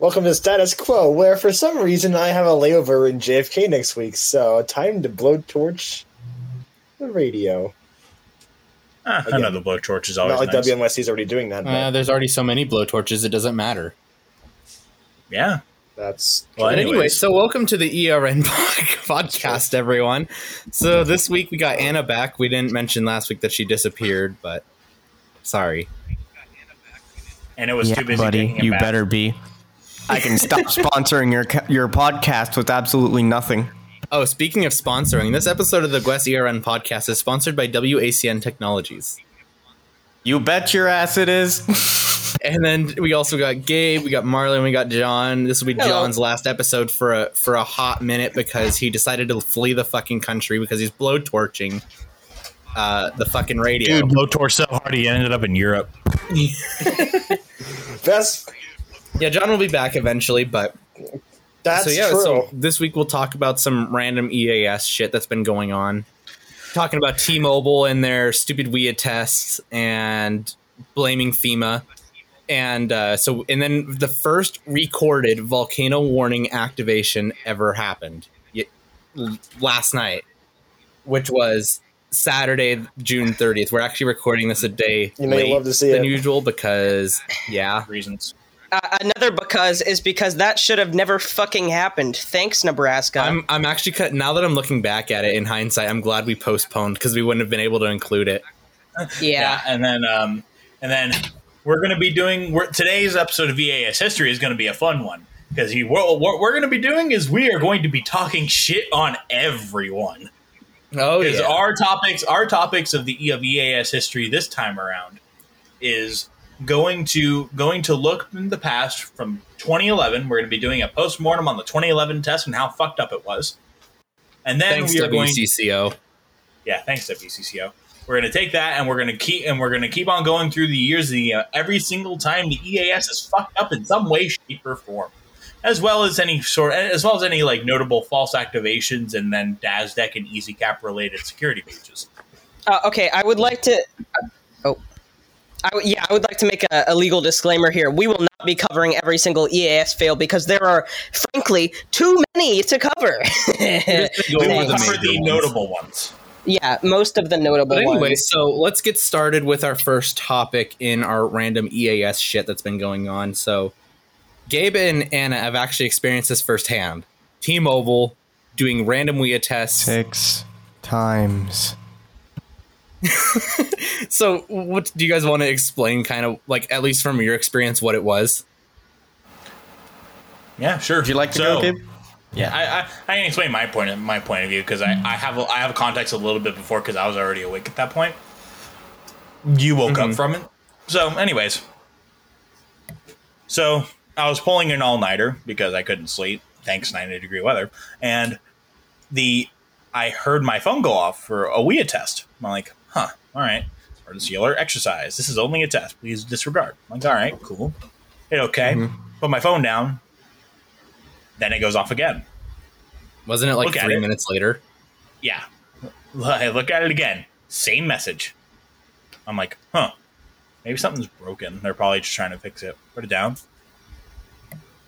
Welcome to Status Quo, where for some reason I have a layover in JFK next week, so time to blowtorch the radio. Ah, Again. another blowtorch is Not always like nice. WNYC is already doing that. but Uh, there's already so many blowtorches, it doesn't matter. Yeah. that's Well, But anyway, so welcome to the ERN podcast, everyone. So this week we got Anna back. We didn't mention last week that she disappeared, but sorry. And it was yeah, too busy buddy, taking it you back. better be. I can stop sponsoring your your podcast with absolutely nothing. Oh, speaking of sponsoring, this episode of the Gwes ERN podcast is sponsored by WACN Technologies. You bet your ass it is. And then we also got Gabe, we got Marlon, we got John. This will be Hello. John's last episode for a for a hot minute because he decided to flee the fucking country because he's blowtorching uh, the fucking radio. Dude, blowtorch so hard he ended up in Europe. that's Yeah, John will be back eventually, but that's so yeah, true. so this week we'll talk about some random EAS shit that's been going on. Talking about T-Mobile and their stupid WEA tests and blaming FEMA. And uh, so, and then the first recorded volcano warning activation ever happened last night, which was Saturday, June 30th. We're actually recording this a day You know, late love to see than it. usual because, yeah, Reasons. Uh, another because is because that should have never fucking happened. Thanks, Nebraska. I'm I'm actually cut now that I'm looking back at it in hindsight. I'm glad we postponed because we wouldn't have been able to include it. yeah. and then um, and then we're going to be doing we're, today's episode of EAS history is going to be a fun one because he what, what we're going to be doing is we are going to be talking shit on everyone Oh because yeah. our topics our topics of the of EAS history this time around is going to going to look in the past from 2011 we're going to be doing a post-mortem on the 2011 test and how fucked up it was and then Thanks we are going WCCO. yeah, thanks WCCO. We're going to take that and we're going to keep and we're going to keep on going through the years. The uh, every single time the EAS is fucked up in some way, shape, or form, as well as any sort, as well as any like notable false activations and then DASDEC and EasyCap related security breaches. Uh, okay, I would like to. I w- yeah, I would like to make a, a legal disclaimer here. We will not be covering every single EAS fail because there are, frankly, too many to cover. Go We over will the cover the notable ones. yeah, most of the notable But anyway, ones. so let's get started with our first topic in our random EAS shit that's been going on. So, Gabe and Anna have actually experienced this firsthand. T-Mobile doing random WEA tests. Six times. So, what do you guys want to explain? Kind of like at least from your experience, what it was. Yeah, sure. Would you like to So, go, Gabe? Yeah. I, I, I can explain my point of my point of view because I, I have a, I have context a little bit before because I was already awake at that point. You woke up mm-hmm. from it. So, anyways, so I was pulling an all nighter because I couldn't sleep. Thanks, ninety degree weather, and the I heard my phone go off for a WEA test. I'm like, huh, all right, emergency alert exercise. This is only a test. Please disregard. I'm like, all right, cool. Hit okay. Put my phone down. Then it goes off again. Wasn't it like Look three it. minutes later? Yeah. I look at it again. Same message. I'm like, huh. Maybe something's broken. They're probably just trying to fix it. Put it down.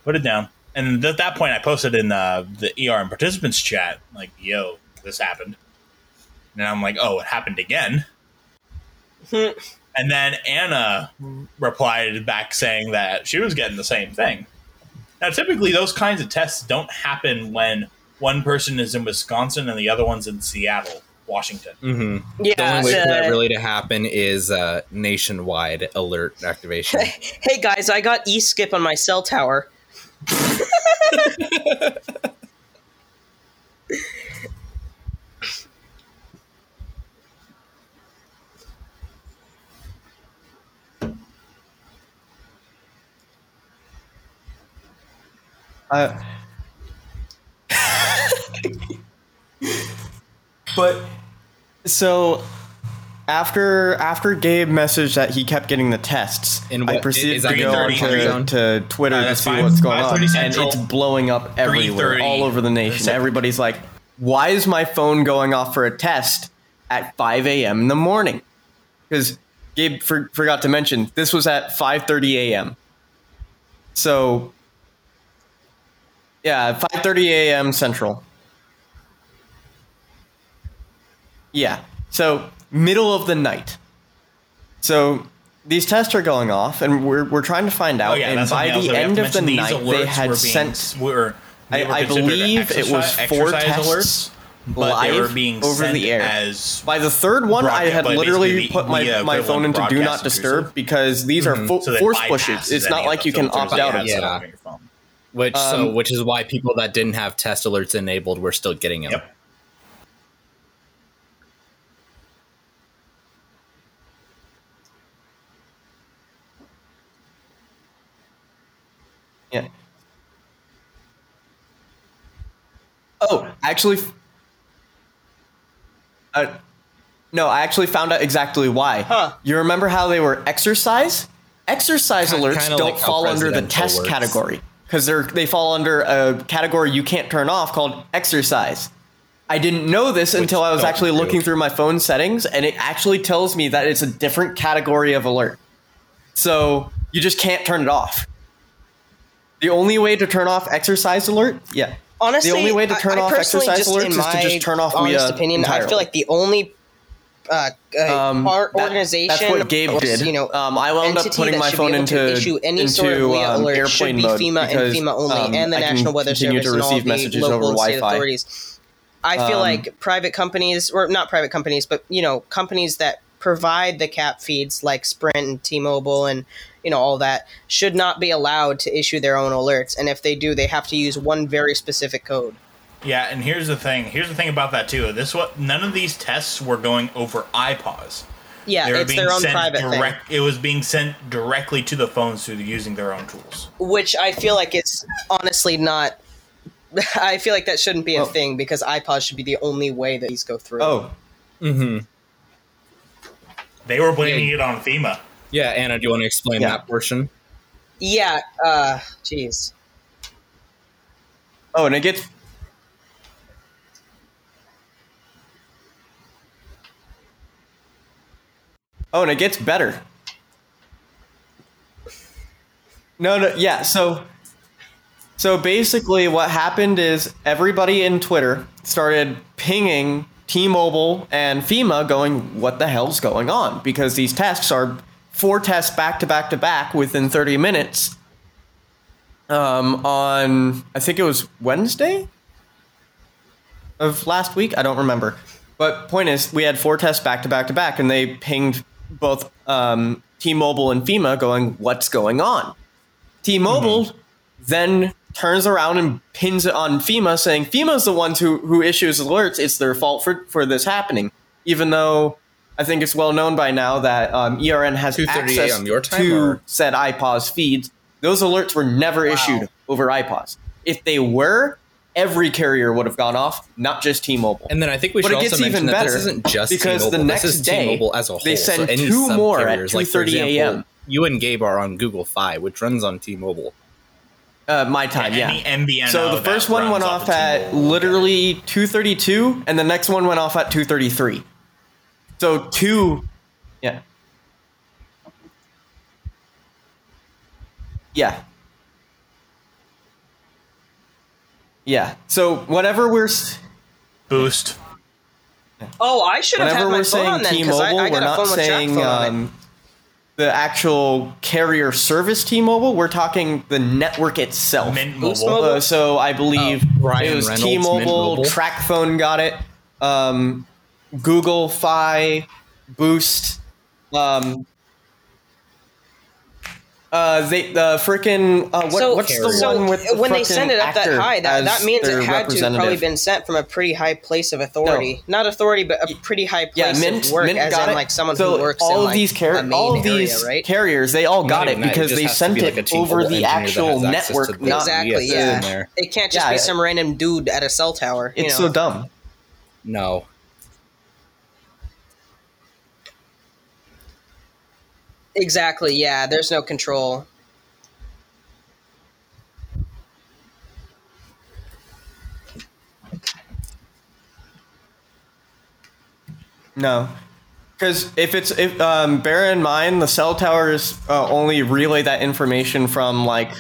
Put it down. And at that point, I posted in uh, the ER and participants chat, like, yo, this happened. And I'm like, oh, it happened again. Hmm. and then Anna replied back saying that she was getting the same thing. Now, typically, those kinds of tests don't happen when one person is in Wisconsin and the other one's in Seattle, Washington. Mm-hmm. yeah, The only way for that really to happen is uh, nationwide alert activation. hey guys, I got e skip on my cell tower. Uh, but so after after Gabe messaged that he kept getting the tests, And I what- proceeded is that to go 3:30 onto to Twitter Uh, to that's see five- what's going on, 5:30 and Central, it's blowing up everywhere, 3:30 all over the nation. Everybody's like, "Why is my phone going off for a test at 5 a.m. in the morning?" Because Gabe for, forgot to mention this was at 5:30 a.m. So Yeah, 5:30 a.m. Central. Yeah. So middle of the night. So these tests are going off, and we're we're trying to find out. Oh yeah, and that's by something else the that we have end of the night, These they alerts had were being, sent. Were, they I- were I considered believe it was four exercise tests alerts, but they were live being over sent the air. as By the third one, I had literally basically put my, the, uh, my phone into do not disturb because these are fo- so force bypasses pushes. It's not like you can opt out of have set Yeah. up on your phone. Which so Um, which is why people that didn't have test alerts enabled were still getting them. Yep. Yeah. Oh, actually, uh, no, I actually found out exactly why. Huh. You remember how they were exercise? Exercise Ki- alerts kinda don't like fall under the test works. category because they're they fall under a category you can't turn off called exercise. I didn't know this until I was actually do. looking through my phone settings, and it actually tells me that it's a different category of alert. So you just can't turn it off. The only way to turn off exercise alert, yeah. Honestly, the only way to turn I, I off personally exercise just, alerts in is to my just turn off honest WEA opinion, I feel like the only uh, Um, that- organization, That's what Gabe did. You know, um, I wound up putting my phone be able to into issue any into sort of um, alert airplane should be FEMA because, and FEMA only, um, and the I National Weather Service and all the local state Wi-Fi. authorities. I feel Um, like private companies, or not private companies, but you know, companies that provide the cap feeds like Sprint and T-Mobile and you know all that should not be allowed to issue their own alerts. And if they do, they have to use one very specific code. Yeah, and here's the thing. Here's the thing about that too. This what none of these tests were going over IPAWS. Yeah, They were it's being their own sent private thing. It was being sent directly to the phones through using their own tools. which I feel like it's honestly not. I feel like that shouldn't be a Oh. thing because IPAWS should be the only way that these go through. Oh, Mm-hmm. They were blaming it on FEMA. Yeah, Anna, do you want to explain Yeah. that portion? yeah. Uh, jeez. oh, and it gets Oh, and it gets better. No, no, yeah. So, so basically, what happened is everybody in Twitter started pinging T-Mobile and FEMA, going, "What the hell's going on?" Because these tests are four tests back to back to back within 30 minutes. Um, on I think it was Wednesday of last week. I don't remember. But point is, we had four tests back to back to back, and they pinged both um, T-Mobile and FEMA, going, "What's going on?" T-Mobile then turns around and pins it on FEMA, saying FEMA's the ones who who issues alerts. It's their fault for for this happening, even though. I think it's well known by now that um, ERN has 2:30 access time, to or- said IPAWS feeds. Those alerts were never issued over IPAWS. If they were, every carrier would have gone off, not just T-Mobile. And then I think we But should it also gets mention even that better this isn't just because the T-Mobile. next this is day, T-Mobile as a whole. they so send any two more at sub-carriers, like for 2:30 a.m.. You and Gabe are on Google Fi, which runs on T-Mobile. uh, my time, yeah. MVNO So the first one went runs off at literally 232, and the next one went off at 233. So two, yeah, yeah, yeah. So whenever we're s- boost. Oh, I should have had my phone on then because T-Mobile, I, I we're got a not phone with saying Jack phone on it. um, the actual carrier service T-Mobile. We're talking the network itself. Mint Mobile. Mobile? Uh, so I believe Oh, Ryan it was Reynolds, T-Mobile, Mobile. TracFone got it, um, Google Fi, Boost. Um, uh, they the freaking uh, what, so, what's the so one with the when they send it up that high, that, that means it had to have probably been sent from a pretty high place of authority. Not authority, but a pretty high place Yeah, Mint, of work, Mint as got in it. like someone so who works all in of like, these car- a main all of area, these right? carriers, they all got it even that, because just they sent be like it over the actual has access to network, the not Exactly, yeah. It can't just Yeah, be it- some random dude at a cell tower. You It's know? so dumb. No. Exactly. Yeah. There's no control. No, because if it's if um, bear in mind the cell towers uh, only relay that information from like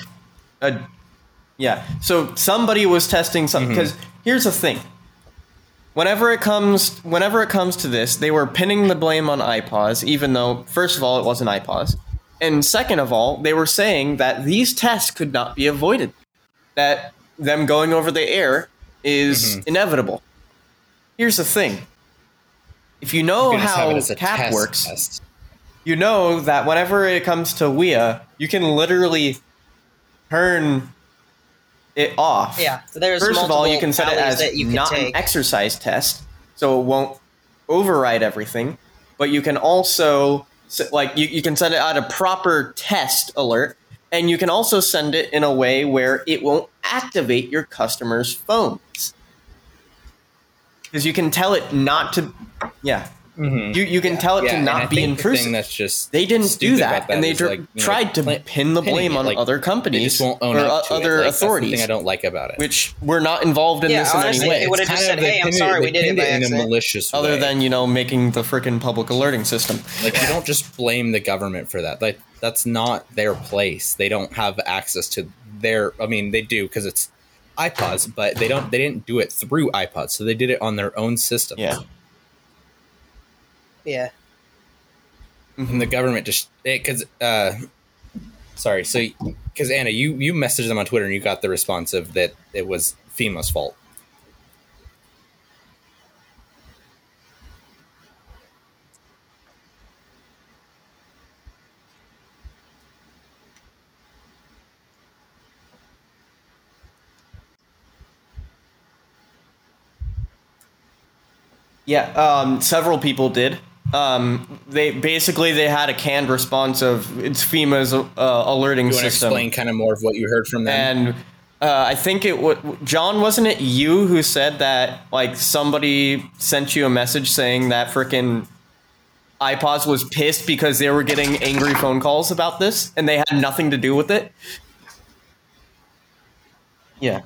a Yeah. So somebody was testing something because here's the thing. Whenever it comes, whenever it comes to this, they were pinning the blame on IPAWS, even though first of all it wasn't IPAWS, and second of all they were saying that these tests could not be avoided, that them going over the air is mm-hmm. inevitable. Here's the thing. If you know You can just have how it as a CAP test works, test. you know that whenever it comes to WEA, you can literally turn it off. Yeah, So there's First of all, you can set it as that you can not an exercise test, so it won't override everything. But you can also like you, you can send it out a proper test alert, and you can also send it in a way where it won't activate your customers' phones. Because you can tell it not to, yeah. Mm-hmm. You you can tell it Yeah, to and I not be think the intrusive. thing that's just They didn't do stupid that, and they dr- like, you know, tried to pla- pin the blame on like, other companies just won't own or up to other it. Like, that's the authorities, thing I don't like about it. which we're not involved in Yeah, this in any way. they would've just said, "Hey, I'm sorry, we did it pinned by in a accident." malicious other than you know making the freaking public alerting system. like you don't just blame the government for that. Like that's not their place. They don't have access to their. I mean, they do because it's IPAWS, but they don't. They didn't do it through IPAWS, so they did it on their own system. Yeah. Yeah. and the government just because. Uh, sorry, so because Anna, you you messaged them on Twitter and you got the response of that it was FEMA's fault. Yeah, um, several people did. Um, they basically they had a canned response of it's FEMA's uh, alerting You want to system, explain kind of more of what you heard from them? and uh, I think it w- John wasn't it you who said that like somebody sent you a message saying that freaking IPAWS was pissed because they were getting angry phone calls about this and they had nothing to do with it. Yeah.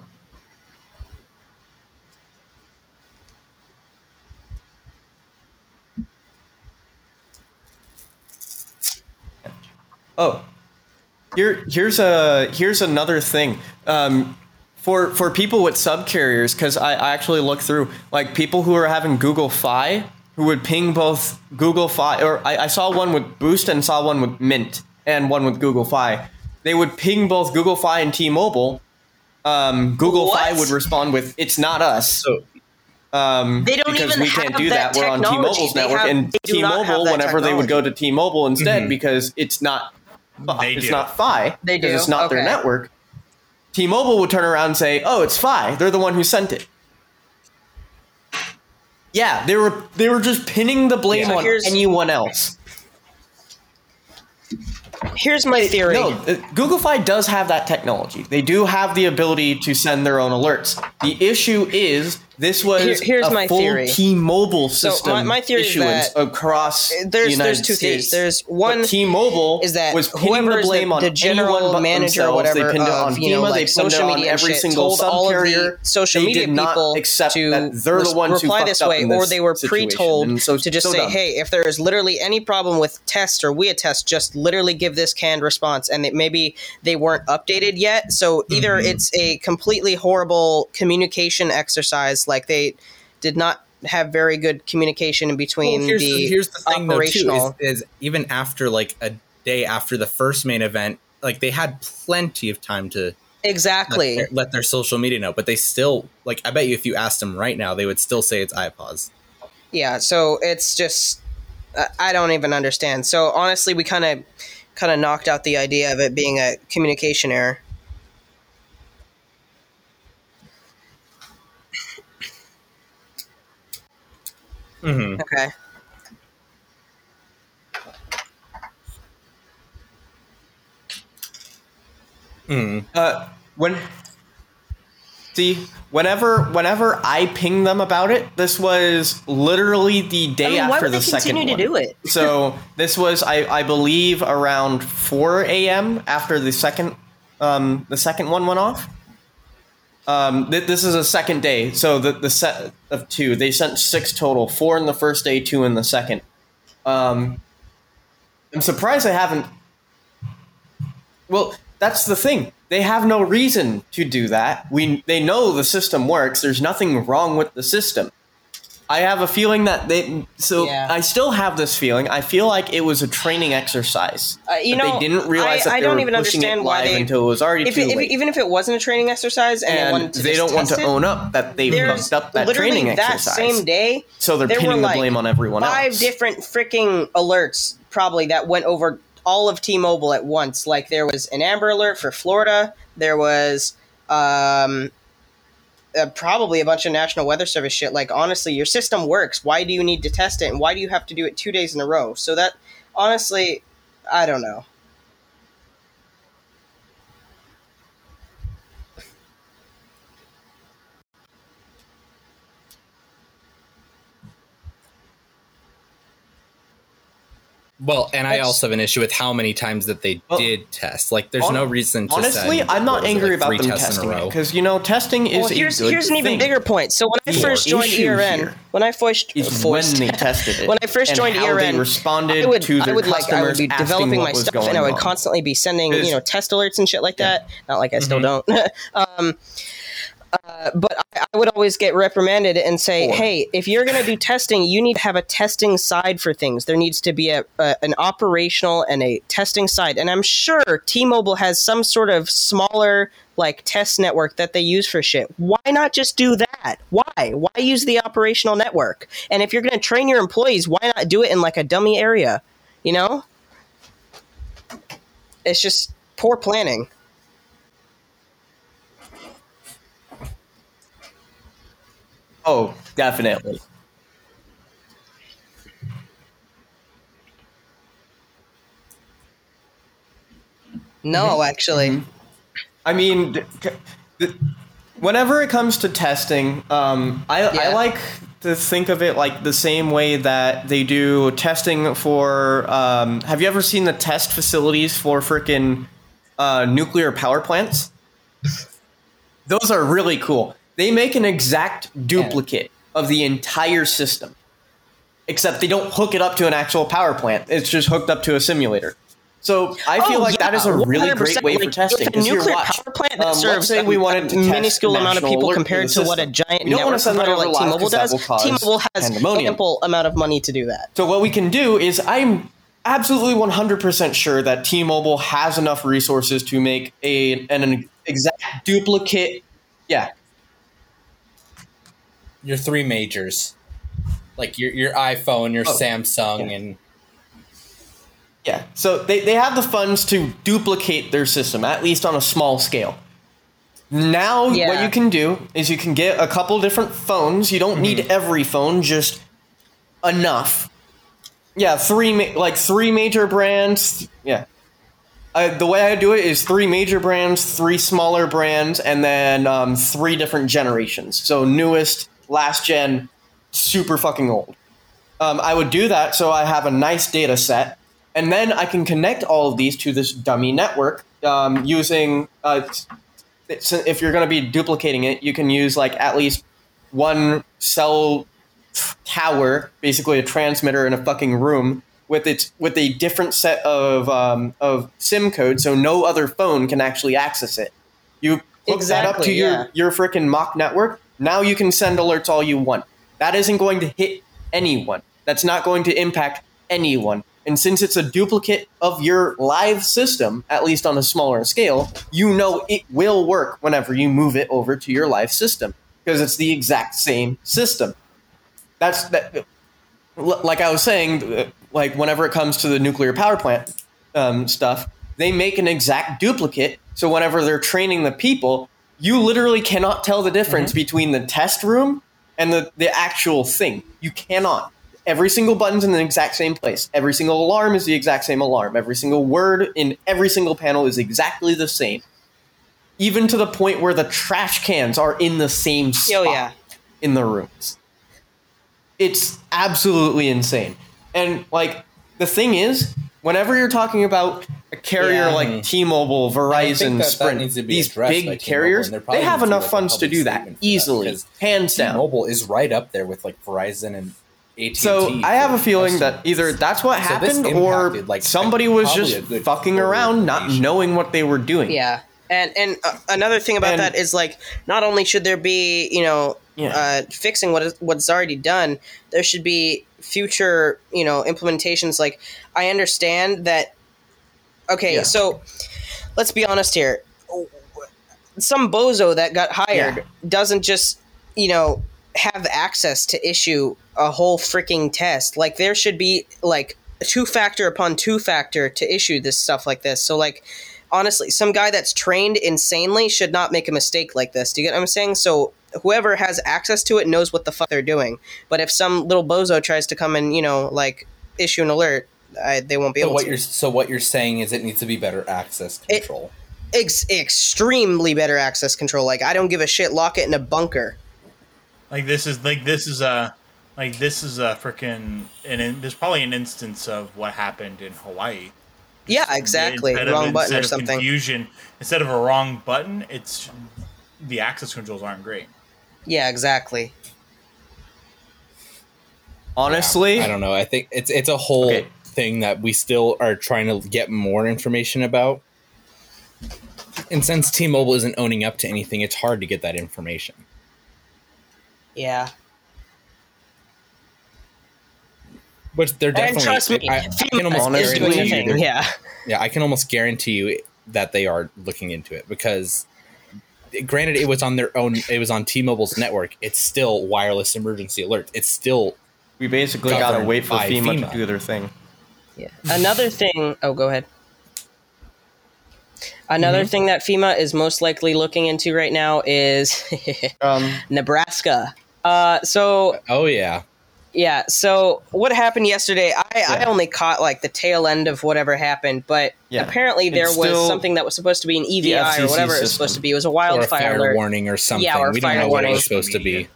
Oh, here here's a here's another thing. Um, for for people with subcarriers, because I, I actually looked through like people who are having Google Fi who would ping both Google Fi or I, I saw one with Boost and saw one with Mint and one with Google Fi. They would ping both Google Fi and T-Mobile. Um, Google Fi would respond with "It's not us." so um, They don't because we can't do that that. We're on. T-Mobile's They network, have- and they do not have T-Mobile, whenever they would go to T-Mobile instead, because it's not, it's do. not Fi. They do? It's not their network. T-Mobile would turn around and say, "Oh, it's Fi. They're the one who sent it." Yeah, they were they were just pinning the blame Yeah. on Here's- anyone else. Here's my theory. No, uh, Google Fi does have that technology. They do have the ability to send their own alerts. The issue is this was Here- here's a my full theory. T-Mobile So, system my- my theory is issuance that- across There's- the United there's two States. theories. There's But one T-Mobile is that was pinning the blame the, on the general but manager or whatever they pinned it on you know like they pinned social media every shit single told the social They media people accept to that they're the ones who reply this way, in or they were situation. pre-told so- to just so say, dumb. "Hey, if there is literally any problem with test or we a test, just literally give this canned response." And it, maybe they weren't updated yet, so either Mm-hmm. it's a completely horrible communication exercise, like they did not have very good communication in between Well, here's, the, here's the thing though, too, operational. is, is even after like a day after the first main event, like they had plenty of time to exactly. let their, let their social media know, but they still like. I bet you if you asked them right now, they would still say it's IPAWS. Yeah, so it's just I- I don't even understand. So honestly, we kind of kind of knocked out the idea of it being a communication error. Mm-hmm. Okay. Mm. Uh, when see whenever whenever I ping them about it, this was literally the day I mean, why after would the they second continue one. to do it? so this was I, I believe around 4 a.m. after the second um, the second one went off. Um, th- this is a second day, so the the set of two they sent six total, four in the first day, two in the second. Um, I'm surprised I haven't. Well, that's the thing. They have no reason to do that. We they know the system works. There's nothing wrong with the system. I have a feeling that they. So Yeah. I still have this feeling. I feel like it was a training exercise. Uh, you know, they didn't realize I- that I they don't were even pushing understand it why live they- until it was already if, too it, if, late. even if it wasn't a training exercise and, they and wanted to they don't want to it, own up that they fucked up that training that exercise. same day so they're pinning were the blame on everyone five else. different freaking alerts probably that went over all of T-Mobile at once. Like there was an Amber Alert for Florida. There was um, uh, probably a bunch of National Weather Service shit. Like honestly, your system works. Why do you need to test it? And why do you have to do it two days in a row? So that honestly, I don't know. Well, and I also have an issue with how many times that they Well, did test. Like, there's hon- no reason to Honestly, send, I'm not was it, angry like, about them tests in a testing because you know testing is Well, here's a good here's an even thing. bigger point. So when I The first joined issue ERN, when I first, is when they tested it. when I first joined how ERN, they responded I would, to I their would like I customers would be developing my stuff, and I would on. constantly be sending you know test alerts and shit like that. Not like I still Mm-hmm. don't. um, uh, but I, I would always get reprimanded and say, "Hey, if you're going to do testing, you need to have a testing side for things. There needs to be a, a an operational and a testing side." And I'm sure T-Mobile has some sort of smaller like test network that they use for shit. Why not just do that? Why? Why use the operational network? And if you're going to train your employees, why not do it in like a dummy area? You know? It's just poor planning. Oh, definitely. No, actually. I mean, d- c- the- whenever it comes to testing, um, I, I like to think of it like the same way that they do testing for. Um, have you ever seen the test facilities for freaking uh, nuclear power plants? Those are really cool. They make an exact duplicate of the entire system, except they don't hook it up to an actual power plant. It's just hooked up to a simulator. So I feel Oh, like that yeah, is a really great 100%. way for testing. If a nuclear watch. power plant that Um, serves say we a- wanted a minuscule amount of people compared to what a giant We don't wanna network send provider like T-Mobile does. T-Mobile has ample amount of money to do that. So what we can do is I'm absolutely 100% sure that T-Mobile has enough resources to make a an, an exact duplicate. Yeah, your three majors, like your your iPhone, your Oh, Samsung, yeah. and yeah. So they, they have the funds to duplicate their system at least on a small scale. Now what you can do is you can get a couple different phones. You don't need every phone, just enough. Yeah, three ma- like three major brands. Yeah. I, the way I do it is three major brands, three smaller brands, and then um, three different generations. So newest, last gen, super fucking old. Um, I would do that so I have a nice data set, and then I can connect all of these to this dummy network um, using. Uh, if you're going to be duplicating it, you can use like at least one cell tower, basically a transmitter in a fucking room with its with a different set of um, of SIM code, so no other phone can actually access it. You hook that up to Exactly, your yeah. your freaking mock network. Now you can send alerts all you want. That isn't going to hit anyone. That's not going to impact anyone. And since it's a duplicate of your live system, at least on a smaller scale, you know it will work whenever you move it over to your live system because it's the exact same system. That's that. Like I was saying, uh, like whenever it comes to the nuclear power plant um, stuff, they make an exact duplicate. So whenever they're training the people, you literally cannot tell the difference mm-hmm. between the test room and the, the actual thing. You cannot. Every single button's in the exact same place. Every single alarm is the exact same alarm. Every single word in every single panel is exactly the same. Even to the point where the trash cans are in the same spot Oh, yeah. in the rooms. It's absolutely insane. And like the thing is, whenever you're talking about a carrier Yeah. like T-Mobile, Verizon, that that Sprint, needs to be these big T-Mobile, carriers, and there probably they have needs to be, enough like, funds to do that statement that, easily, because hands down. T-Mobile is right up there with like Verizon and AT&T So I have a for feeling that either that's what So this happened or like, somebody was just fucking around, not knowing what they were doing. Yeah, and and uh, another thing about And- that is like not only should there be you know Yeah. uh, fixing what is what's already done, there should be future you know implementations. Like I understand that. Okay, Yeah. so let's be honest here. Some bozo that got hired Yeah. doesn't just you know have access to issue a whole freaking test. Like there should be like two factor upon two factor to issue this stuff like this. So like honestly, some guy that's trained insanely should not make a mistake like this. Do you get what I'm saying? So whoever has access to it knows what the fuck they're doing. But if some little bozo tries to come and you know like issue an alert, I, they won't be So able what to. you're so what you're saying is it needs to be better access It- control. Ex- extremely better access control. Like I don't give a shit. Lock it in a bunker. Like this is like this is a like this is a freaking and in, there's probably an instance of what happened in Hawaii. Yeah, exactly. Instead of- Wrong button instead or of something. Confusion instead of a wrong button, it's the access controls aren't great. Yeah, exactly. Honestly, I don't know. I think it's it's a whole Okay. thing that we still are trying to get more information about. And since T-Mobile isn't owning up to anything, it's hard to get that information. Yeah. But they're definitely. And definitely. trust me, I, I can almost is guarantee doing a you. thing. Yeah. Yeah, I can almost guarantee you that they are looking into it because, granted, it was on their own. It was on T-Mobile's network. It's still wireless emergency alert. It's still we basically gotta wait for FEMA, FEMA. to do their thing. Yeah. Another thing. Oh, go ahead. Another Mm-hmm. thing that FEMA is most likely looking into right now is Um, Nebraska. Uh, so oh yeah. Yeah. So what happened yesterday? I, I only caught like the tail end of whatever happened, but Yeah. apparently there It's was something that was supposed to be an EVI or whatever it was supposed to be. It was a wildfire fire alert. warning or something. Yeah, or we don't know what it was supposed to be.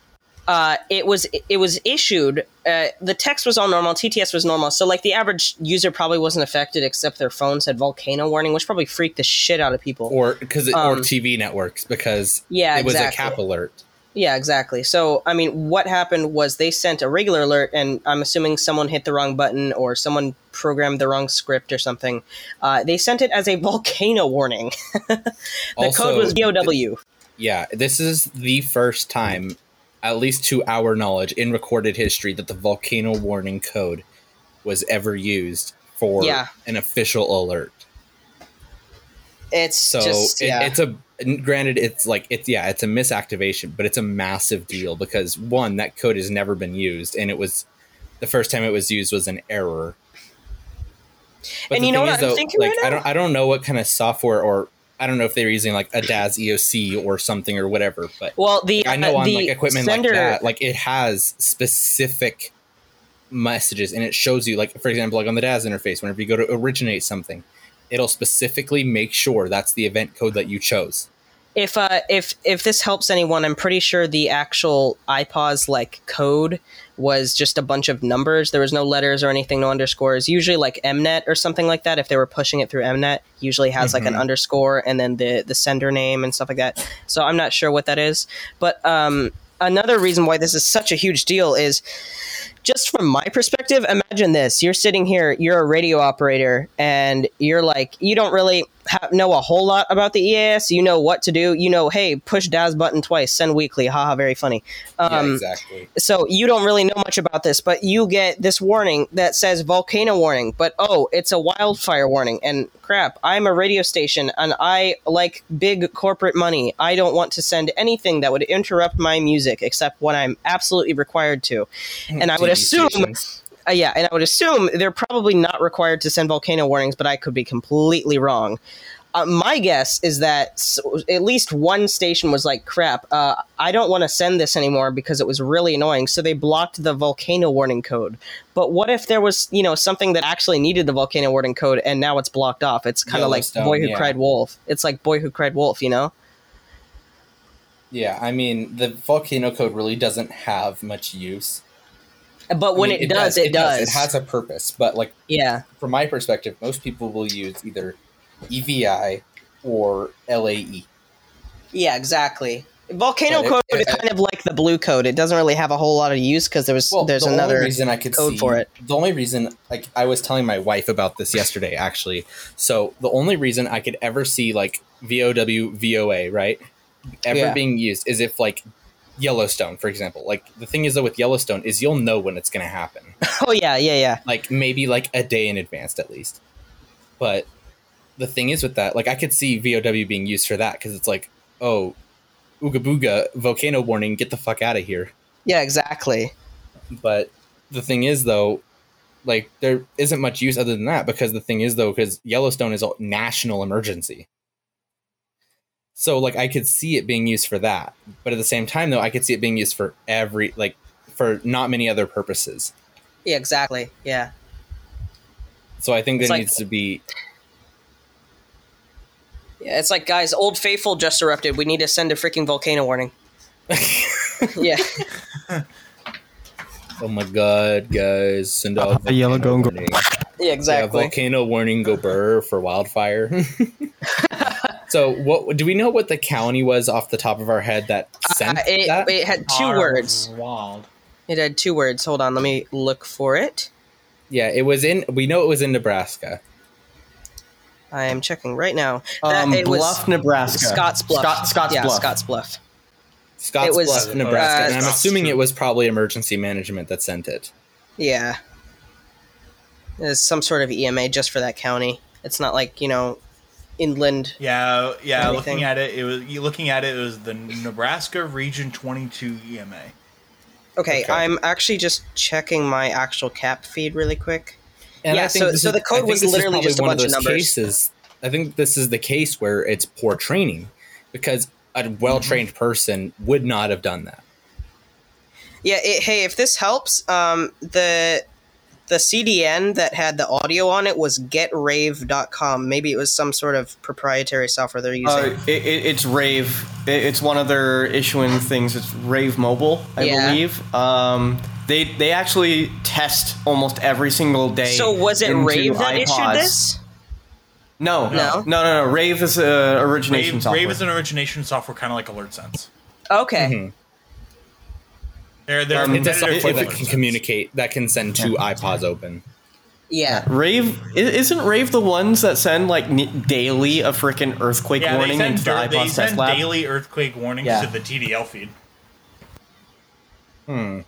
uh, it was it was issued. Uh, the text was all normal. TTS was normal. So like the average user probably wasn't affected, except their phone said volcano warning, which probably freaked the shit out of people. Or because Um, or TV networks because yeah, it was exactly. a cap alert. Yeah, exactly. So, I mean, what happened was they sent a regular alert, and I'm assuming someone hit the wrong button or someone programmed the wrong script or something. Uh, they sent it as a volcano warning. the Also, code was VOW. Yeah, this is the first time, at least to our knowledge, in recorded history, that the volcano warning code was ever used for Yeah. an official alert. It's So just, it, it's a granted, it's like it's yeah, it's a misactivation, but it's a massive deal because one, that code has never been used, and it was the first time it was used was an error. But And you know what I'm thinking like right I don't I don't know what kind of software or I don't know if they were using like a DAS EOC or something or whatever, but well, the I know uh, on like equipment sender, like that, like it has specific messages and it shows you, like for example, like on the DAS interface, whenever you go to originate something, it'll specifically make sure that's the event code that you chose. if uh, if if this helps anyone, I'm pretty sure the actual IPAWS like code was just a bunch of numbers. There was no letters or anything, no underscores. Usually like Mnet or something like that. If they were pushing it through Mnet, usually has like an Mhm. underscore and then the the sender name and stuff like that. So I'm not sure what that is. But um, another reason why this is such a huge deal is just from my perspective, imagine this. You're sitting here, you're a radio operator, and you're like, you don't really ha- know a whole lot about the EAS. You know what to do. You know, hey, push DAS button twice, send weekly. Haha, very funny. Um, yeah, exactly. so you don't really know much about this, but you get this warning that says volcano warning, but oh, it's a wildfire warning. And crap, I'm a radio station and I like big corporate money. I don't want to send anything that would interrupt my music except when I'm absolutely required to. And I would assume. Uh, yeah, and I would assume they're probably not required to send volcano warnings, but I could be completely wrong. Uh, my guess is that s- at least one station was like, "Crap, uh, I don't want to send this anymore because it was really annoying." So they blocked the volcano warning code. But what if there was, you know, something that actually needed the volcano warning code, and now it's blocked off? It's kind of like Boy Who yeah. Cried Wolf. It's like Boy Who Cried Wolf, you know? Yeah, I mean the volcano code really doesn't have much use. But when I mean, it, does, it, does. It has a purpose, but like yeah, from my perspective, most people will use either EVI or. LAE. yeah, exactly. Volcano But it- code it- is kind of like the blue code. It doesn't really have a whole lot of use because there was there's the another reason I could code see, for it. The only reason, like, I was telling my wife about this yesterday, actually. So the only reason I could ever see like VOW VOA right ever Yeah. being used is if like Yellowstone, for example. Like the thing is though with Yellowstone is you'll know when it's going to happen, Oh yeah, yeah, yeah. like maybe like a day in advance at least. But the thing is with that, like I could see VOW being used for that because it's like, oh, ooga booga, volcano warning, get the fuck out of here. Yeah, exactly. But the thing is, though, like there isn't much use other than that because the thing is, though, because Yellowstone is a national emergency. So, like, I could see it being used for that, but at the same time, though, I could see it being used for every like for not many other purposes. Yeah, exactly. Yeah. So, I think It's there like- needs to be. Yeah, it's like guys, Old Faithful just erupted. We need to send a freaking volcano warning. yeah. Oh my god, guys! Send out A yellow volcano go- go- warning. Yeah, Yeah, exactly. volcano warning go burr for wildfire. so, what do we know what the county was off the top of our head that sent Uh, it, that? it had two Arms words. Wild. It had two words. Hold on, let me look for it. Yeah, it was in. We know it was in Nebraska. I am checking right now. That- Um, it was Bluff, Nebraska. Scotts Bluff. Scott, Scotts yeah, Bluff. Scotts Bluff. Scotts It was, Bluff, Nebraska, uh, and I'm Scotts assuming True. it was probably emergency management that sent it. Yeah. There's some sort of EMA just for that county. It's not like, you know, inland. Yeah, yeah. Looking at it, it was you looking at it. It was the Nebraska Region 22 EMA. Okay, Okay. I'm actually just checking my actual cap feed really quick. And Yeah, I think so- so is- the code I was literally just a bunch of those numbers. Cases, I think this is the case where it's poor training because a well-trained person would not have done that. Yeah, it, hey, if this helps, um, the the CDN that had the audio on it was getrave.com. Maybe it was some sort of proprietary software they're using. Uh, it, it, it's Rave. It, it's one of their issuing things. It's Rave Mobile, I Yeah. believe. Um, they they actually test almost every single day. so was it Rave that issued this? No, No? no, no, no, no. Rave is uh, origination Rave, software. Rave is an origination software, kind of like AlertSense. Okay. Mhm. They're they're Um, It's a competitor software for that can communicate that can send two IPAWS open. Yeah. Rave isn't Rave the ones that send like n- daily a freaking earthquake Yeah, warning send, into the dir- they IPAWS test send lab? daily earthquake warnings Yeah. to the TDL feed. Hmm.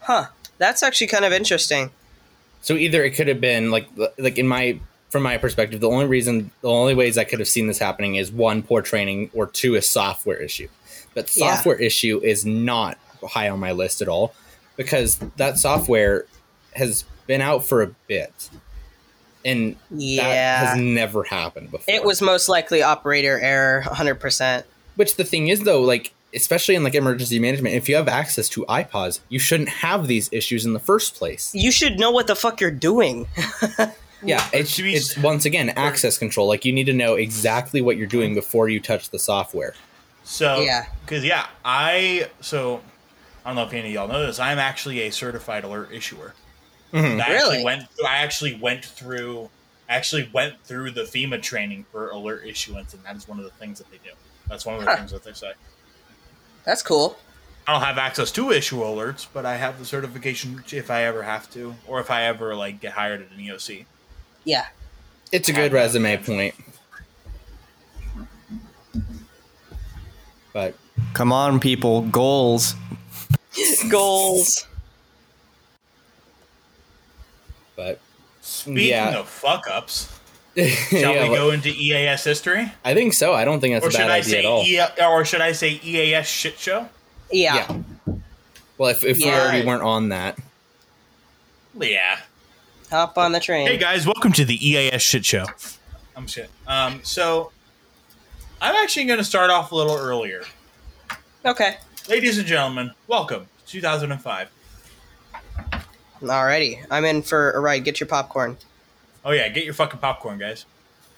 Huh. That's actually kind of interesting. So either it could have been like like in my from my perspective, the only reason the only ways I could have seen this happening is one poor training or two a software issue. But Yeah. software issue is not high on my list at all because that software has been out for a bit. And that Yeah. has never happened before. It was most likely operator error, 100%. Which the thing is though, like especially in like emergency management, if you have access to IPAWS, you shouldn't have these issues in the first place. You should know what the fuck you're doing. Yeah, it's, to be- it's once again access control. Like you need to know exactly what you're doing before you touch the software. So Yeah. because yeah, I so I don't know if any of y'all know this. I'm actually a certified alert issuer. Mhm. I Really? actually went. I actually went through. Actually went through the FEMA training for alert issuance, and that is one of the things that they do. That's one of the Huh. things that they say. That's cool. I don't have access to issue alerts, but I have the certification if I ever have to, or if I ever like get hired at an EOC. Yeah. It's a good resume point. But Come on, people, goals. Goals. but Speaking Yeah. of fuck ups, yeah, shall we go into EAS history, I think so. I don't think that's or a should bad I idea say at all. E- or should I say EAS shit show? Yeah. Yeah. Well, if, if we already weren't on that, Yeah. Hop on the train. Hey guys, welcome to the EAS shit show. I'm shit. Um, so I'm actually going to start off a little earlier. Okay. Ladies and gentlemen, welcome to 2005. Alrighty. I'm in for a ride. Get your popcorn. Oh yeah, get your fucking popcorn, guys.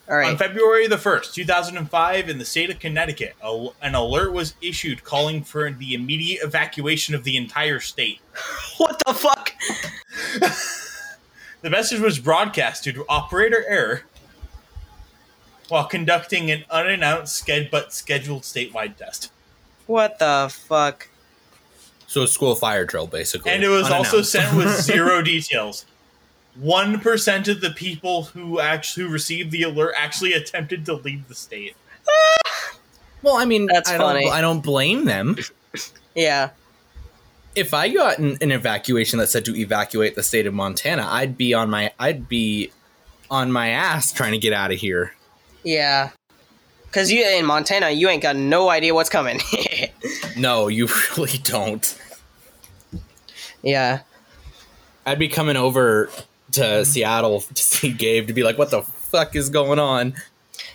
All right. On. February the 1st, 2005, in the state of Connecticut, a, an alert was issued calling for the immediate evacuation of the entire state. What the fuck? The message was broadcast due to operator error. While conducting an unannounced sched- but scheduled statewide test. What the fuck? So a school fire drill, basically. And it was also sent with zero details. One percent of the people who actually who received the alert actually attempted to leave the state. Well, I mean, That's I funny. don't. I don't blame them. Yeah. If I got an, an evacuation that said to evacuate the state of Montana, I'd be on my. I'd be on my ass trying to get out of here. Yeah. Cause you in Montana, you ain't got no idea what's coming. No, you really don't. yeah. I'd be coming over to Seattle to see Gabe to be like, "What the fuck is going on?"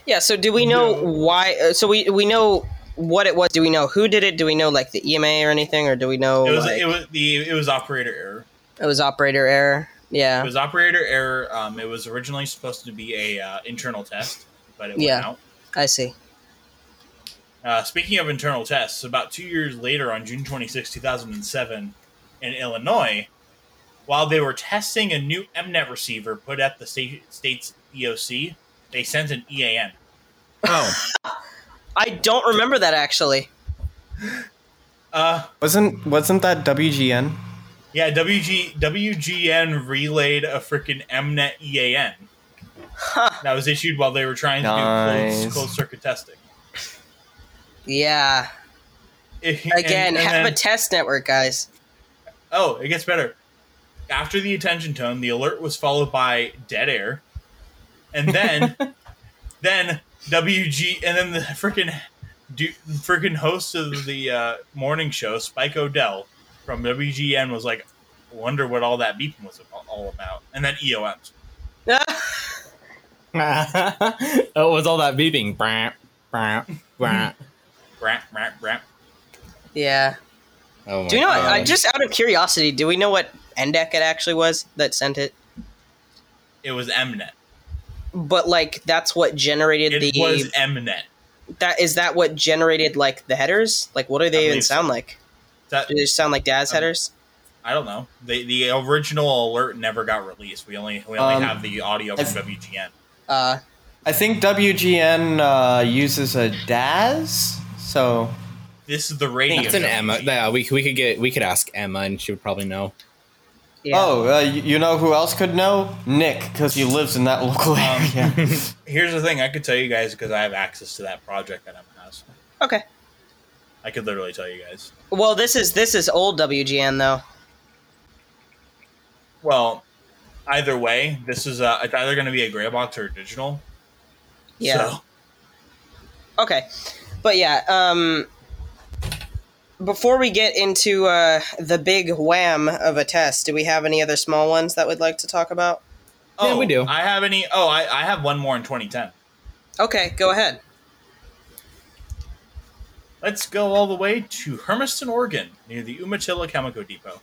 Yeah. So do we know why? Uh, so we we know what it was. Do we know who did it? Do we know like the EMA or anything, or do we know It was like, it was the it was operator error. it was operator error? Yeah. It was operator error. Um, it was originally supposed to be a uh, internal test, but it went Yeah. out. I see. Uh, speaking of internal tests, about two years later, on June 26, 2007, in Illinois, while they were testing a new MNET receiver put at the state, state's EOC, they sent an EAN. Oh, I don't remember that actually. Uh, Wasn't wasn't that WGN? yeah, WG, WGN relayed a freaking MNET EAN that was issued while they were trying to do Nice. closed, closed circuit testing. Yeah. It- Again, and- and have then- a test network, guys. Oh, it gets better. After the attention tone, the alert was followed by dead air, and then, then WG, and then the freaking, du- freaking host of the uh, morning show, Spike O'Dell from WGN, was like, "Wonder what all that beeping was all about," and then EOMs. oh, it was all that beeping. Yeah. Oh my Do we know? God. I just out of curiosity, do we know what NDEC it actually was that sent it? It was Mnet. But like, that's what generated It the. was Mnet. that is that what generated like the headers? Like, what do they even believe so. sound like? That Do they sound like Dad's Um, headers? I don't know. The the original alert never got released. We only we only Um, have the audio from I've- WGN. Uh, I think WGN uh, uses a DAS. So This is the radio. It's an Emma. Yeah, we, we could get we could ask Emma and she would probably know. yeah. oh, uh, you you know who else could know? Nick, because he lives in that local Um, area. Here's the thing: I could tell you guys because I have access to that project that Emma has. Okay. I could literally tell you guys. Well, this is this is old WGN though. Well, either way, this is uh, it's either going to be a gray box or a digital. Yeah. So, Okay, but yeah. Um, before we get into uh, the big wham of a test, do we have any other small ones that we'd like to talk about? Yeah, oh, we do. I have any? Oh, I, I have one more in 2010. Okay, go ahead. Let's go all the way to Hermiston, Oregon, near the Umatilla Chemical Depot.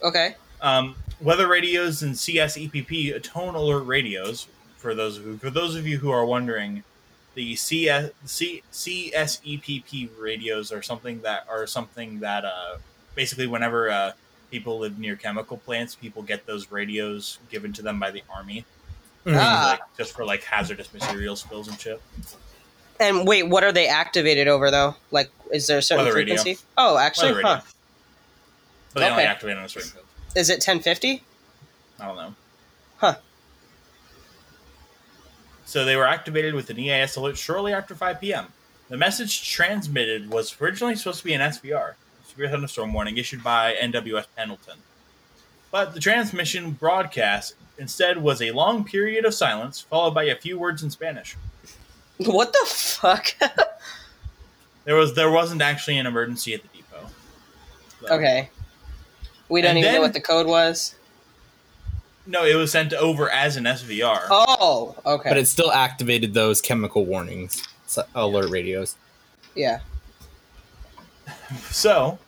Okay. Um, weather radios and CSEPP tone alert radios. For those who, for those of you who are wondering, the CS, C, CSEPP radios are something that are something that uh, basically whenever uh, people live near chemical plants, people get those radios given to them by the army, Ah. like, just for like hazardous material spills and shit. And wait, what are they activated over though? Like, is there a certain Weather radio. frequency? Oh, actually, huh? But they only activate on a certain. Is it 1050? I don't know. Huh. So they were activated with an EAS alert shortly after 5 p.m. The message transmitted was originally supposed to be an SVR, severe thunderstorm warning issued by NWS Pendleton. But the transmission broadcast instead was a long period of silence, followed by a few words in Spanish. What the fuck? There was there wasn't actually an emergency at the depot. So- okay. We don't And even know what the code was. No, it was sent over as an SVR. Oh, okay. But it still activated those chemical warnings alert radios. yeah. So,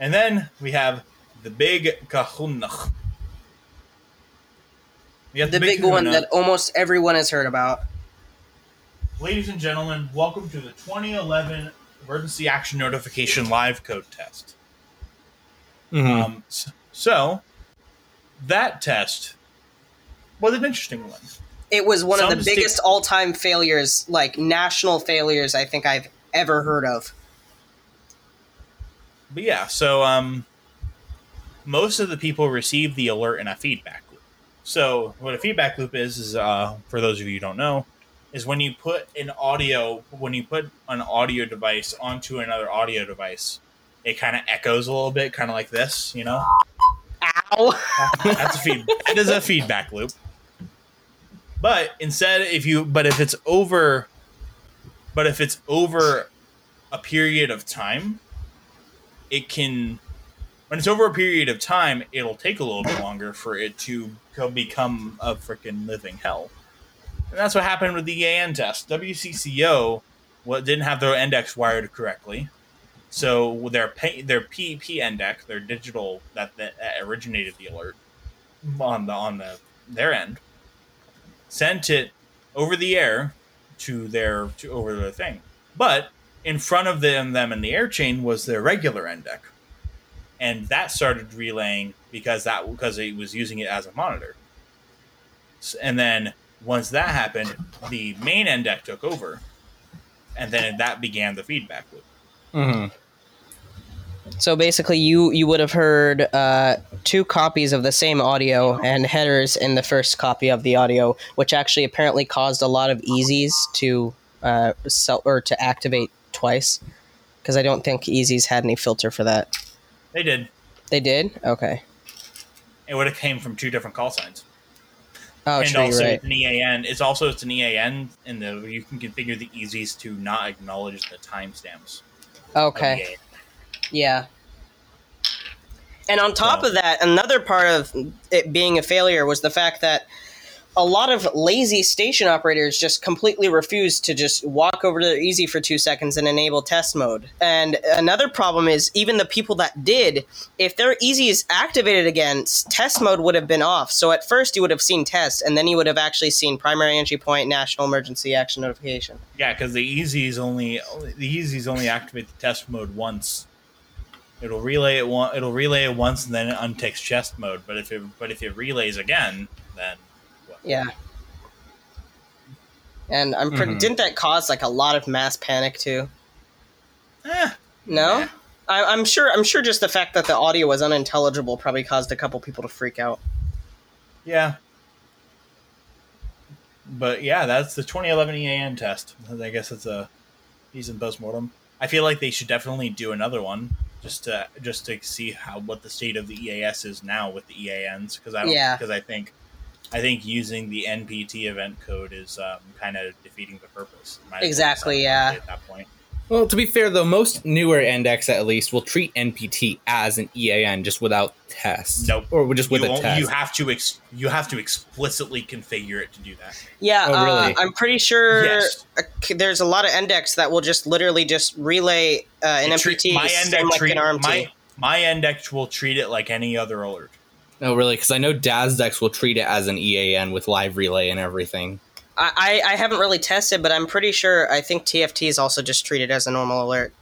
and then we have the big kahuna. We have The big one kahuna. that almost everyone has heard about. Ladies and gentlemen, welcome to the 2011 Emergency Action Notification Live Code Test. Mhm. Um, s- so, that test was an interesting one. It was one of the sta- biggest all-time failures, like national failures, I think I've ever heard of. But yeah, so um, most of the people received the alert in a feedback loop. So what a feedback loop is is uh, for those of you who don't know, is when you put an audio when you put an audio device onto another audio device, it kind of echoes a little bit, kind of like this, you know. Ow! That's a feed. It is a feedback loop. But instead, if you but if it's over, but if it's over a period of time, it can. When it's over a period of time, it'll take a little bit longer for it to become a freaking living hell. And that's what happened with the EAN test. WCCO what didn't have their endecs wired correctly, so their pay, their PEP index, their digital that, that originated the alert on the on the their end, sent it over the air to their to over their thing. But in front of them them in the air chain was their regular endec. And that started relaying because that because it was using it as a monitor. And then once that happened, the main endec took over. And then that began the feedback loop. Hmm So basically, you you would have heard uh, two copies of the same audio and headers in the first copy of the audio, which actually apparently caused a lot of easies to uh, sell or to activate twice. Because I don't think easies had any filter for that. They did. They did. Okay. It would have came from two different call signs. Oh, and sure, also right. it's an EAN. It's also it's an EAN, and the you can configure the easies to not acknowledge the timestamps. Okay. Yeah. And on top So- of that, another part of it being a failure was the fact that a lot of lazy station operators just completely refuse to just walk over to their easy for two seconds and enable test mode. And another problem is even the people that did, if their easy is activated again, test mode would have been off. So at first you would have seen test, and then you would have actually seen primary entry point, national emergency action notification. Yeah, because the easies only the easies only activate the test mode once. It'll relay it one. It'll relay it once, and then it unticks chest mode. But if it but if it relays again, then Yeah. And I'm pretty. Mhm. Didn't that cause like a lot of mass panic too? eh, No, Yeah. I, I'm sure. I'm sure just the fact that the audio was unintelligible probably caused a couple people to freak out. yeah. But yeah, that's the 2011 EAN test. I guess it's a he's decent postmortem. I feel like they should definitely do another one just to just to see how what the state of the EAS is now with the EANs because I don't Yeah. because I think I think using the NPT event code is um, kind of defeating the purpose. Might Exactly, yeah. At that point, Well, to be fair though, most newer endecs at least will treat NPT as an EAN just without tests. Nope. Or just with you, a test. you have to ex- you have to explicitly configure it to do that. Yeah, Oh, really? uh, I'm pretty sure Yes. there's a lot of endecs that will just literally just relay uh, an It treat- NPT my same index like treat, an RMT. my my endecs will treat it like any other alert. No, really, because I know DASDEC will treat it as an EAN with live relay and everything. I, I I haven't really tested, but I'm pretty sure. I think TFT is also just treated as a normal alert.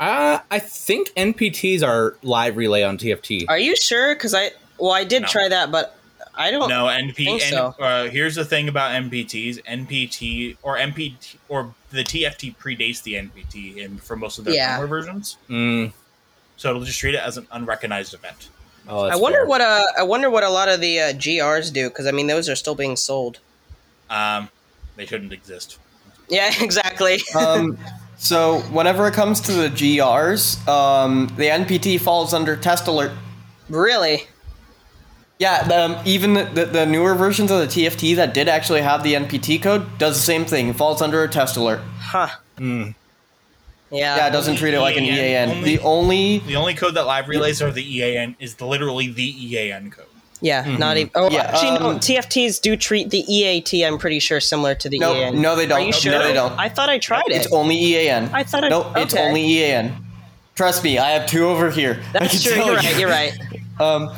Uh, I think NPTs are live relay on TFT. Are you sure? Because I well, I did No. try that, but I don't. No, NP. think N- so. uh, here's the thing about NPTs: NPT or NPT or the TFT predates the NPT in for most of their Yeah. firmware versions, Mm. so it'll just treat it as an unrecognized event. Oh, I wonder fair. what uh I wonder what a lot of the uh, GRs do because I mean those are still being sold. Um, they shouldn't exist. Yeah, exactly. um, so whenever it comes to the GRs, um, the NPT falls under test alert. really? Yeah, um, even the, the, the newer versions of the TFT that did actually have the NPT code does the same thing. It falls under a test alert. Huh. Mm. Yeah. Yeah, it doesn't treat it like an EAN, EAN. only- the only The only code that live relays are the EAN is literally the EAN code. Yeah, not even. Oh, Yeah, actually, no. um, TFTs do treat the EAT. I'm pretty sure similar to the No, EAN. no, they don't. Are you No, sure? they don't. I thought I tried it. it's only EAN. I thought I- no, it's okay. only EAN. Trust me, I have two over here. That's true. You're you. right. You're right. Um,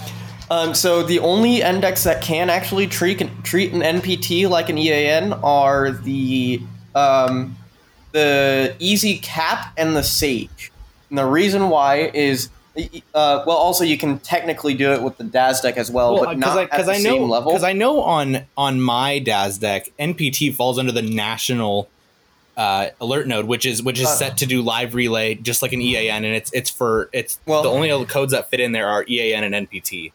um, so the only endecs that can actually treat treat an NPT like an EAN are the um, the Easy Cap and the Sage. And the reason why is Uh, well, also you can technically do it with the DASDEC as well, but not at the I know same level. because I know on on my DASDEC, NPT falls under the national uh, alert node, which is which is Uh. set to do live relay just like an EAN, and it's it's for it's Well- the only codes that fit in there are EAN and NPT.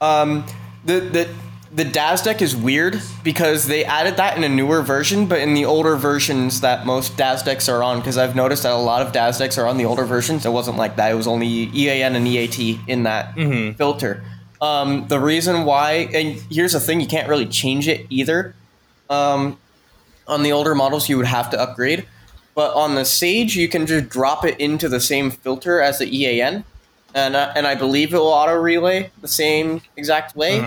Um, the the the DASDEC is weird because they added that in a newer version, but in the older versions that most DASDECs are on, because I've noticed that a lot of DASDECs are on the older versions. It wasn't like that. It was only EAN and EAT in that filter. Um, the reason why, and here's the thing, you can't really change it either. Um, on the older models, you would have to upgrade, but on the Sage, you can just drop it into the same filter as the EAN, and uh, and I believe it will auto relay the same exact way.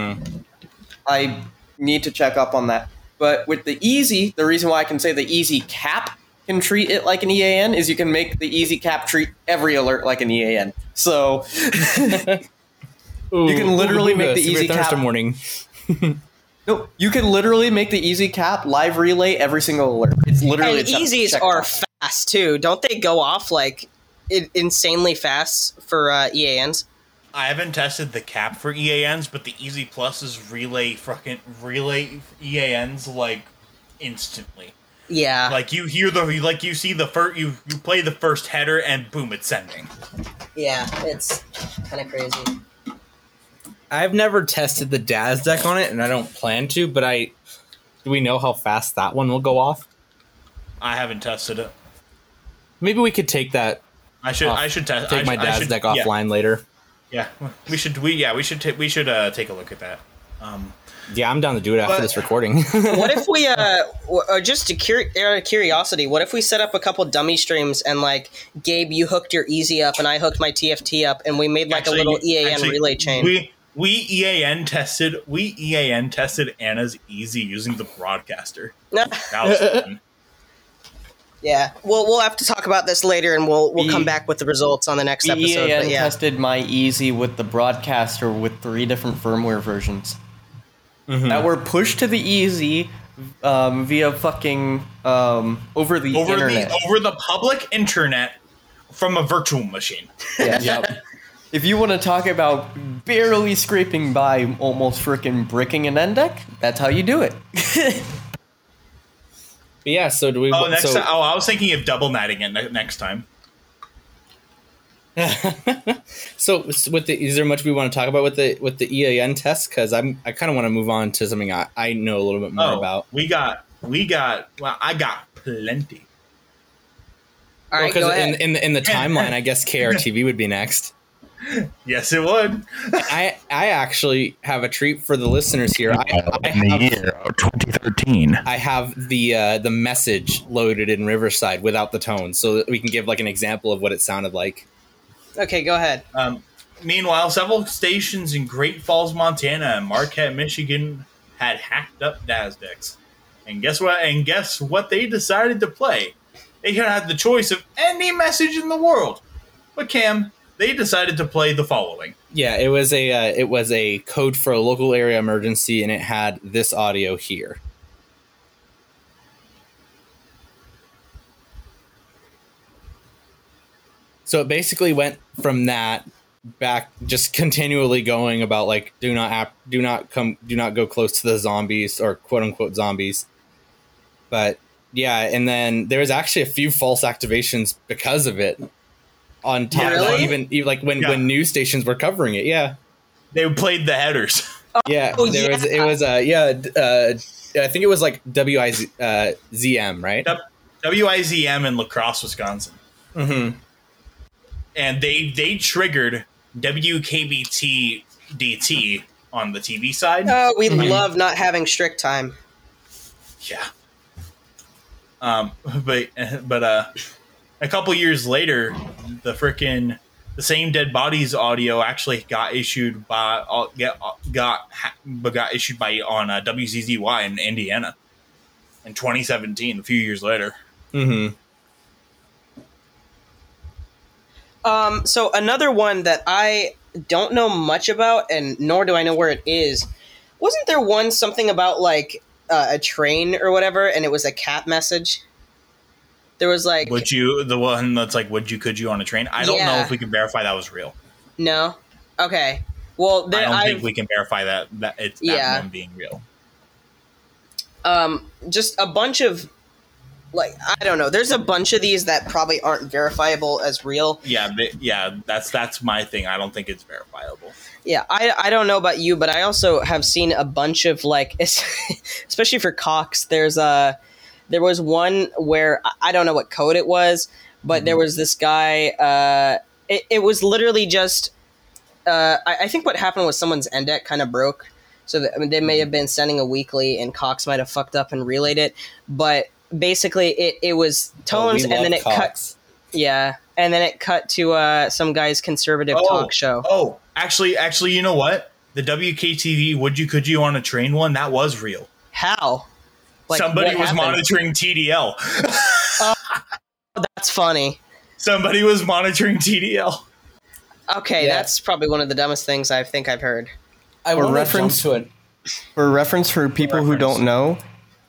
I need to check up on that. But with the easy, the reason why I can say the easy cap can treat it like an EAN is you can make the easy cap treat every alert like an EAN. So Ooh, can literally make the Super easy cap- thunderstorm warning. no, you can literally make the easy cap live relay every single alert. It's literally and easies check are box. fast too. Don't they go off like insanely fast for uh, EANs? I haven't tested the cap for EANs, but the Easy Pluses relay fucking relay EANs like instantly. Yeah. Like you hear the like you see the first you you play the first header and boom it's sending. yeah, it's kind of crazy. I've never tested the DASDEC on it, and I don't plan to. But I do we know how fast that one will go off? I haven't tested it. Maybe we could take that I should Off- I should test take I my should- I should- deck yeah, offline later. Yeah, we should we yeah we should ta- we should uh, take a look at that. Um, Yeah, I'm down to do it after But- this recording. what if we, uh, w- uh, just to cur- out of curiosity, what if we set up a couple dummy streams and like Gabe, you hooked your Easy up and I hooked my TFT up, and we made like actually- a little EAN actually, relay chain. We we EAN tested we EAN tested Anna's easy using the broadcaster. That was fun. Yeah, we'll we'll have to talk about this later, and we'll we'll come back with the results on the next episode. EAN But yeah, tested my easy with the broadcaster with three different firmware versions Mm-hmm. that were pushed to the easy um, via fucking um, over the over internet. the over the public internet from a virtual machine. Yeah. yep. If you want to talk about barely scraping by, almost freaking bricking an endec, that's how you do it. But yeah, so do we? Oh, next so, time, oh, I was thinking of double netting it ne- next time. so s- with the is there much we want to talk about with the with the EAN test? Because I'm I kind of want to move on to something I, I know a little bit more Oh, about. we got we got well, I got plenty. all right, Because go in, ahead. in the in the timeline, I guess KRTV would be next. Yes, it would. I I actually have a treat for the listeners here. I, I in the have, year 2013. I have the uh, the message loaded in Riverside without the tone, so that we can give like an example of what it sounded like. okay, go ahead. Um, meanwhile, several stations in Great Falls, Montana, and Marquette, Michigan, had hacked up DASDECs. And guess what? And guess what? They decided to play. They could have the choice of any message in the world, but Cam, they decided to play the following. Yeah, it was a uh, it was a code for a local area emergency, and it had this audio here. So it basically went from that back, just continually going about like do not app, do not come, do not go close to the zombies or quote unquote zombies. But yeah, and then there was actually a few false activations because of it. On top of Really? even, even like when Yeah. when news stations were covering it, yeah. They played the headers. Yeah, Oh, there was it was uh yeah uh I think it was like W I Z uh, ZM right. WIZM in La Crosse, Wisconsin. Mm-hmm. and they they triggered WKBT DT on the TV side. Oh, we Mhm. love not having strict time. Yeah. Um, but but uh, a couple years later, the frickin' the same dead bodies audio actually got issued by uh, get got but got issued by on uh, WZZY in Indiana in 2017. A few years later. Mm-hmm. Um, so another one that I don't know much about, and nor do I know where it is. Wasn't there one something about like uh, a train or whatever, and it was a cat message? There was like Would you the one that's like would you could you on a train? I don't know if we can verify that was real. no. Okay. Well, I don't I've, think we can verify that that it's that Yeah. one being real. um, just a bunch of like I don't know. There's a bunch of these that probably aren't verifiable as real. Yeah, yeah, that's that's my thing. I don't think it's verifiable. Yeah, I, I don't know about you, but I also have seen a bunch of like, especially for Cox. There's a there was one where I- don't know what code it was, but there was this guy. Uh, it, it was literally just. Uh, I, I think what happened was someone's NDEC kind of broke, so that, I mean, they may have been sending a weekly, and Cox might have fucked up and relayed it. But basically, it, it was tones, Oh, and then it cut. Cox. Yeah, and then it cut to uh, some guy's conservative talk show. Oh, actually, actually, you know what? The WKTV would you could you on a train one that was real. How? Like, Somebody was happened? monitoring TDL. Oh, that's funny. Somebody was monitoring TDL. Okay, Yeah. that's probably one of the dumbest things I think I've heard. I For reference- to it. For reference, for people who reference. don't know,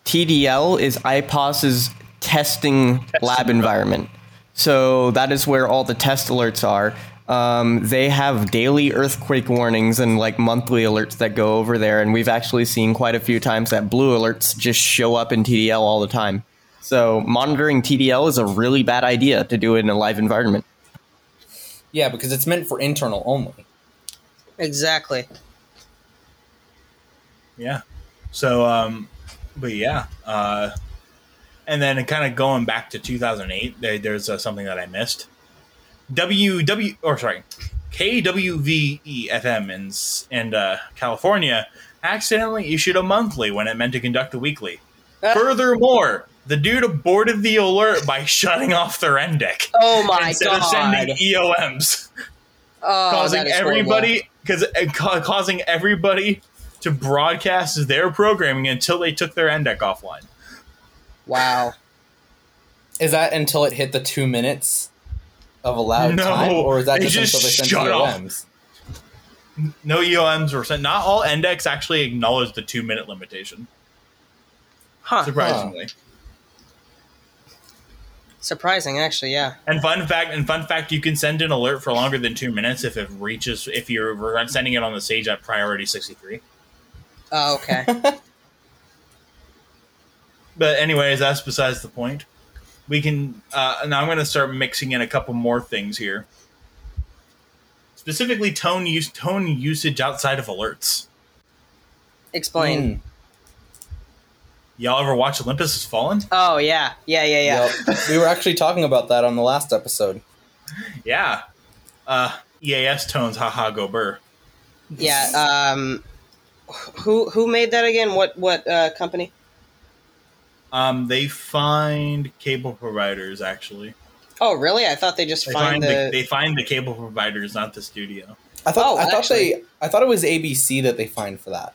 TDL is IPAWS's testing lab environment. So that is where all the test alerts are. Um, they have daily earthquake warnings and like monthly alerts that go over there, and we've actually seen quite a few times that blue alerts just show up in TDL all the time. So monitoring TDL is a really bad idea to do it in a live environment. Yeah, because it's meant for internal only. Exactly. Yeah. So, um, but yeah, uh, and then kind of going back to 2008, there, there's uh, something that I missed. W W or sorry, KWVE FM in s- in uh, California accidentally issued a monthly when it meant to conduct a weekly. Ah. Furthermore, the dude aborted the alert by shutting off their NDEC Oh my instead god. of sending EOMs oh, causing that is horrible. everybody because ca- causing everybody to broadcast their programming until they took their NDEC offline. Wow. Is that until it hit the two minutes of allowed No, time, or is that just, just until they sent shut off. EOMs? No EOMs were sent. Not all endecs actually acknowledge the two minute limitation. Huh. Surprisingly. Surprising, actually, yeah. And fun fact, and fun fact, you can send an alert for longer than two minutes if it reaches if you're sending it on the Sage at priority sixty three. Oh, okay. But anyways, that's besides the point. We can uh, now. I'm going to start mixing in a couple more things here. Specifically, tone use tone usage outside of alerts. Explain. Mm. Y'all ever watch Olympus Has Fallen? Oh, yeah. Yeah, yeah, yeah. Yep. we were actually talking about that on the last episode. Yeah. Uh, EAS tones, haha, go burr. Yeah. Um, who who made that again? What what uh, company? Um, they find cable providers actually. Oh, really? I thought they just They find find the, the. they find the cable providers, not the studio. I thought Oh, I thought actually- they I thought it was ABC that they find for that.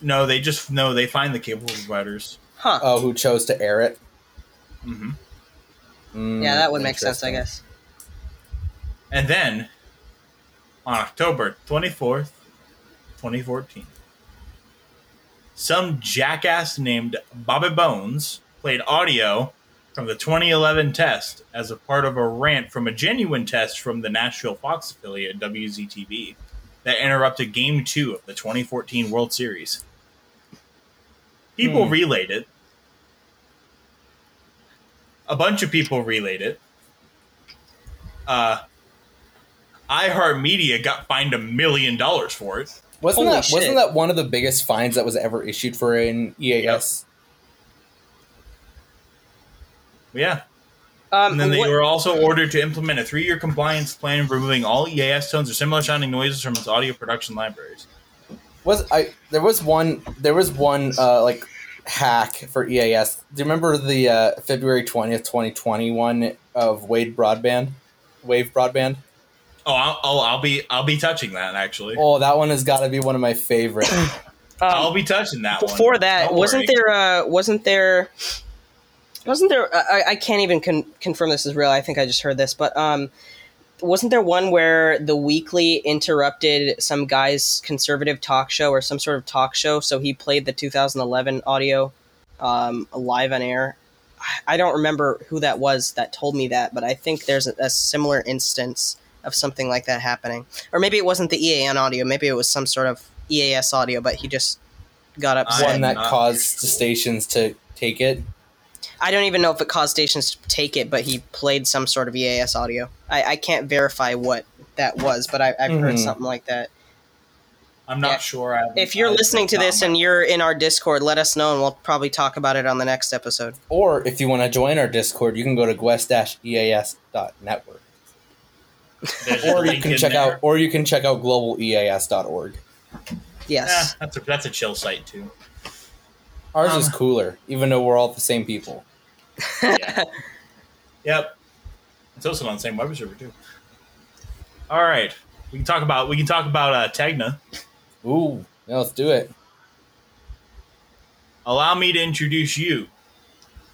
No, they just no, they find the cable providers. huh. Oh, who chose to air it? hmm Mm, yeah, that would make sense, I guess. And then on October 24th, 2014, some jackass named Bobby Bones played audio from the 2011 test as a part of a rant from a genuine test from the Nashville Fox affiliate WZTV that interrupted Game 2 of the 2014 World Series. People Hmm. relayed it. A bunch of people relayed it. Uh, iHeartMedia got fined a million dollars for it. Wasn't Holy that shit. wasn't that one of the biggest fines that was ever issued for an EAS? Yeah. Um, And then they what- were also ordered to implement a three year compliance plan of removing all EAS tones or similar sounding noises from its audio production libraries. Was I there was one there was one uh, like hack for EAS. Do you remember the uh, February twentieth, twenty twenty one of Wade Broadband, Wave Broadband? Oh, I'll, I'll, I'll be I'll be touching that actually. Oh, that one has got to be one of my favorite. I'll um, be touching that one. before that, Don't wasn't worry. there? Uh, wasn't there? Wasn't there? I, I can't even con- confirm this is real. I think I just heard this, but um, wasn't there one where the weekly interrupted some guy's conservative talk show or some sort of talk show? So he played the 2011 audio um, live on air. I don't remember who that was that told me that, but I think there's a, a similar instance of something like that happening. Or maybe it wasn't the EAN audio, maybe it was some sort of EAS audio, but he just got upset. One that caused the stations to take it. I don't even know if it caused stations to take it, but he played some sort of EAS audio. I, I can't verify what that was, but I, I've heard Mhm. something like that. I'm not Yeah. sure. I, If you're I- listening to this and you're in our Discord, let us know and we'll probably talk about it on the next episode. Or if you want to join our Discord, you can go to guest-eas.network. there's Or you can check there. out or you can check out globaleas.org. Yes. Eh, that's a that's a chill site too. Ours Um, is cooler, even though we're all the same people. Yeah. yep. It's also on the same web server too. All right, we can talk about we can talk about uh, Tegna. Ooh, yeah, let's do it. Allow me to introduce you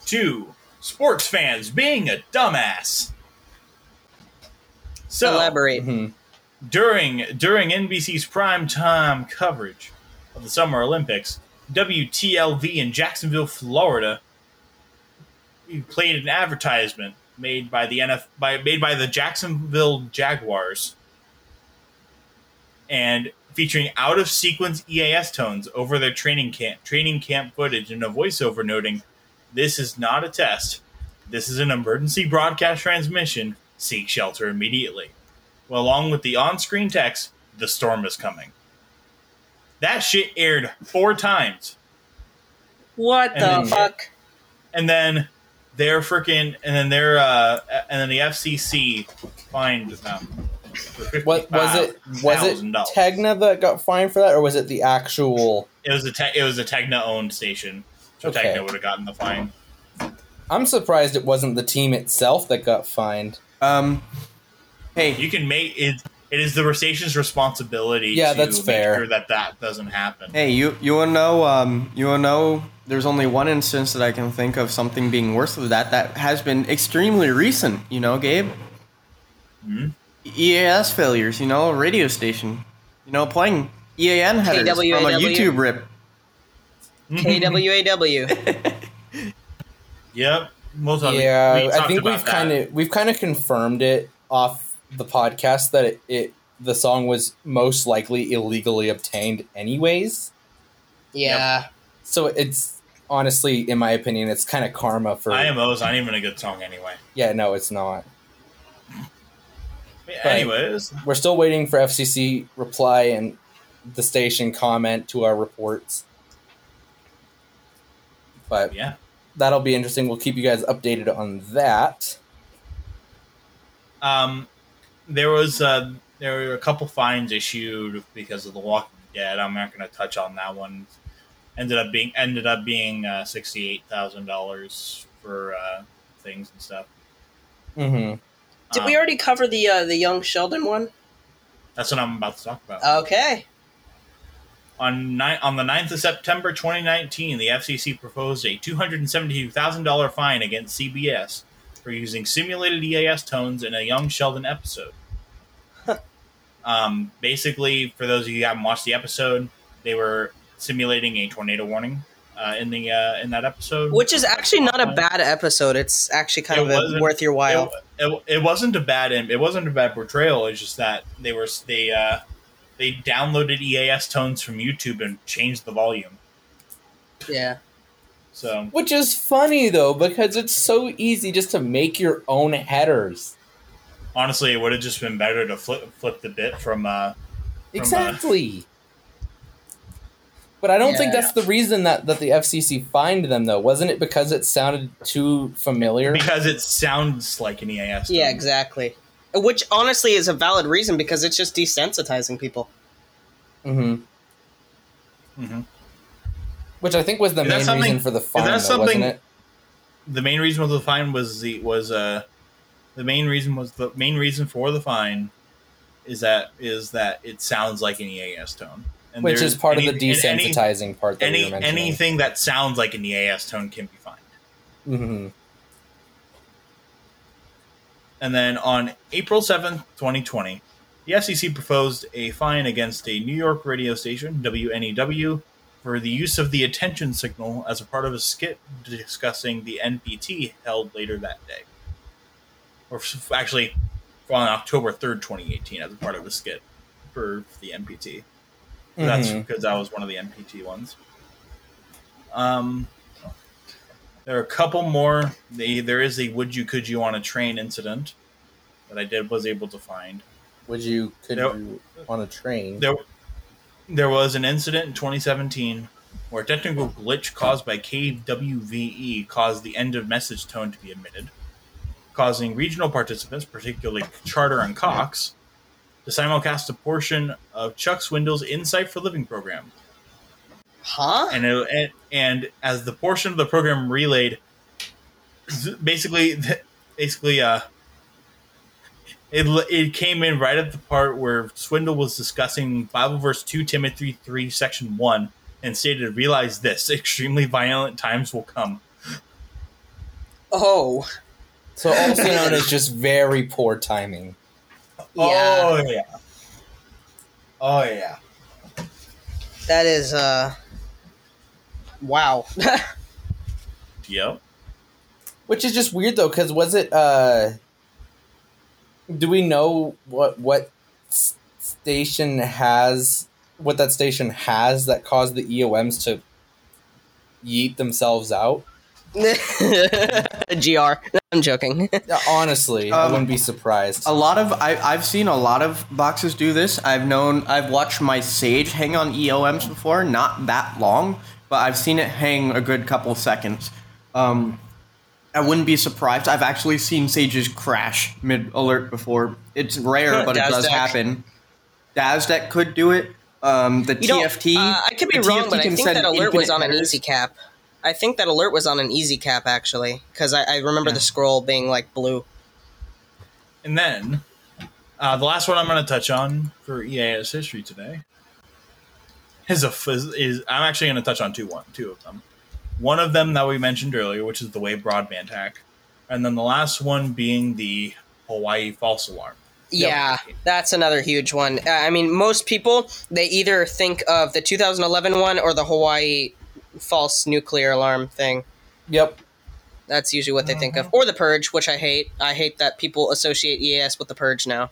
to sports fans being a dumbass. So Elaborate. Mhm. during during NBC's primetime coverage of the Summer Olympics, WTLV in Jacksonville, Florida, played an advertisement made by the NF by made by the Jacksonville Jaguars, and featuring out of sequence EAS tones over their training camp training camp footage and a voiceover noting, "This is not a test. This is an emergency broadcast transmission. Seek shelter immediately." Well, along with the on-screen text, "The storm is coming." That shit aired four times What And the then- fuck? and then they're freaking, and then they're, uh, and then the FCC fined them. What was it? Was it Tegna that got fined for that, or was it the actual? It was a te- it was a Tegna owned station, so Okay. Tegna would have gotten the fine. I'm surprised it wasn't the team itself that got fined. Um, hey, You can make it. It is the station's responsibility. Yeah, to that's make fair. Sure that that doesn't happen. hey, you you wanna know? Um, you wanna know? There's only one instance that I can think of something being worse than that. That has been extremely recent. You know, Gabe. Hmm? EAS failures. You know, radio station. You know, playing EAN headers from a YouTube rip. KWAW. Yep. We'll talk, yeah, we I think we've kind of we've kind of confirmed it off the podcast that it, it the song was most likely illegally obtained anyways. yeah. So it's honestly, in my opinion, it's kind of karma for. IMO's not even a good song anyway. yeah, no, it's not. Anyways, We're still waiting for FCC reply and the station comment to our reports. But yeah. That'll be interesting. We'll keep you guys updated on that. Um, there was uh, there were a couple fines issued because of the Walking Dead. I'm not going to touch on that one. Ended up being ended up being uh, sixty eight thousand dollars for uh, things and stuff. hmm Did Um, we already cover the uh, the young Sheldon one? That's what I'm about to talk about. Okay. On ni- on the 9th of September 2019, the FCC proposed a $272,000 fine against CBS for using simulated EAS tones in a Young Sheldon episode. um, basically, for those of you who haven't watched the episode, they were simulating a tornado warning uh, in the uh, in that episode, Which is actually not a bad episode. It's actually kind It of worth your while. It, it, it wasn't a bad it wasn't a bad portrayal. It's just that they were they uh, they downloaded EAS tones from YouTube and changed the volume. yeah. So Which is funny though, because it's so easy just to make your own headers. honestly, it would have just been better to flip flip the bit from. Uh, Exactly. But I don't think that's the reason that, that the FCC fined them, though. Wasn't it because it sounded too familiar? because it sounds like an EAS. Yeah, exactly. Which honestly is a valid reason because it's just desensitizing people. hmm Mhm. Which I think was the Is main something- reason for the fine, that though, something- wasn't it? The main reason for the fine was the was uh the main reason was the main reason for the fine is that is that it sounds like an EAS tone, and Which is part any- of the and any- desensitizing part that we Any, were mentioning. anything that sounds like an EAS tone can be fined. hmm And then on April 7th, 2020, the FCC proposed a fine against a New York radio station, WNEW, for the use of the attention signal as a part of a skit discussing the NPT held later that day. Or actually, on October 3rd, 2018, as a part of a skit for the NPT. That's Mhm. because that was one of the NPT ones. Um, there are a couple more. They, there is a "Would you could you on a train" incident that I did was able to find. Would you could Nope. you on a train? There, there was an incident in 2017 where a technical glitch caused by KWVE caused the end of message tone to be emitted, causing regional participants, particularly Charter and Cox, to simulcast a portion of Chuck Swindoll's Insight for Living program. Huh? and it, and, and as the portion of the program relayed, basically, basically, uh, it it came in right at the part where Swindoll was discussing Bible verse two Timothy three section one and stated, "Realize this: extremely violent times will come." Oh, So also known as just very poor timing. yeah. Oh yeah. Oh yeah. That is uh wow. Yep. Which is just weird though, because was it? uh Do we know what what station has what that station has that caused the EOMs to yeet themselves out? GR. I'm joking. Yeah, Honestly, I Um, wouldn't be surprised. A lot of I, I've seen a lot of boxes do this. I've known I've watched my Sage hang on EOMs before, not that long, but I've seen it hang a good couple seconds. Um, I wouldn't be surprised. I've actually seen Sages crash mid alert before. It's rare, but it does DASDEC. happen. DASDEC could do it. Um, the You know, TFT. uh, I could be wrong, TFT but I think that alert was on an headers. easy cap. I think that alert was on an easy cap actually, because I, I remember the scroll being like blue. And then uh, the last one I'm going to touch on for EAS history today is a is, is I'm actually going to touch on two one two of them. One of them that we mentioned earlier, which is the Wave broadband hack, and then the last one being the Hawaii false alarm. Yeah, that's another huge one. Uh, I mean, most people they either think of the 2011 one or the Hawaii false nuclear alarm thing. yep. That's usually what they think of, or the purge, which I hate. I hate that people associate EAS with the purge now.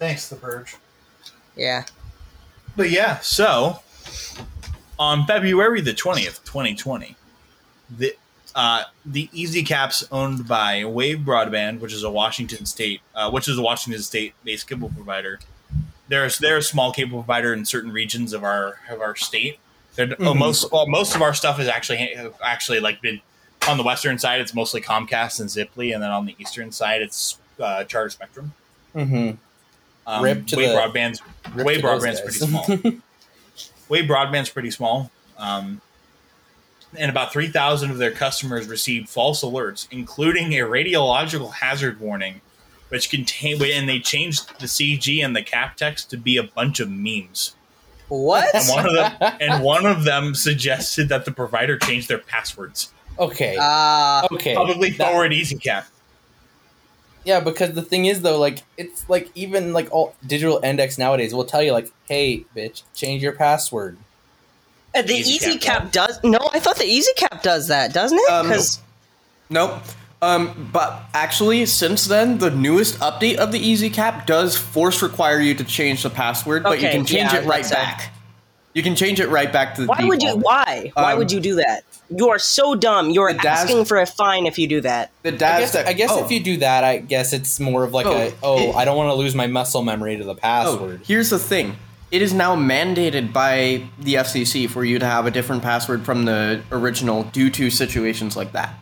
Thanks, the purge. Yeah. But yeah, so on February the twentieth, twenty twenty, the uh, the Easy Caps owned by Wave Broadband, which is a Washington State, uh, which is a Washington State-based cable provider. There's they're a small cable provider in certain regions of our of our state. They're, oh, Mhm. most well, most of our stuff is actually actually like been on the western side. It's mostly Comcast and Ziply, and then on the eastern side, it's uh, Charter Spectrum. Mm-hmm. Um, Rip to Wave the- Broadband's Wave Broadband's pretty small. Wave Broadband's pretty small. Um, and about 3,000 of their customers received false alerts, including a radiological hazard warning, which contained, and they changed the CG and the cap text to be a bunch of memes. What? And one of them, and one of them suggested that the provider change their passwords. okay. Uh, okay. Publicly That- forward EasyCap. Yeah, because the thing is though, like it's like even like all digital index nowadays will tell you like, hey, bitch, change your password. the Easy Easy Cap Cap does. No, I thought the Easy Cap does that, doesn't it? Um, Because Nope. Um, but actually, since then, the newest update of the Easy Cap does force require you to change the password, but you can change yeah, it right that's a- back. You can change it right back to the why would you? default. Why? Why Um, would you do that? You are so dumb. You are Daz- asking for a fine if you do that. The I guess, that- I guess oh, if you do that, I guess it's more of like Oh, a oh, it- I don't want to lose my muscle memory to the oh, password. here's the thing. It is now mandated by the FCC for you to have a different password from the original due to situations like that.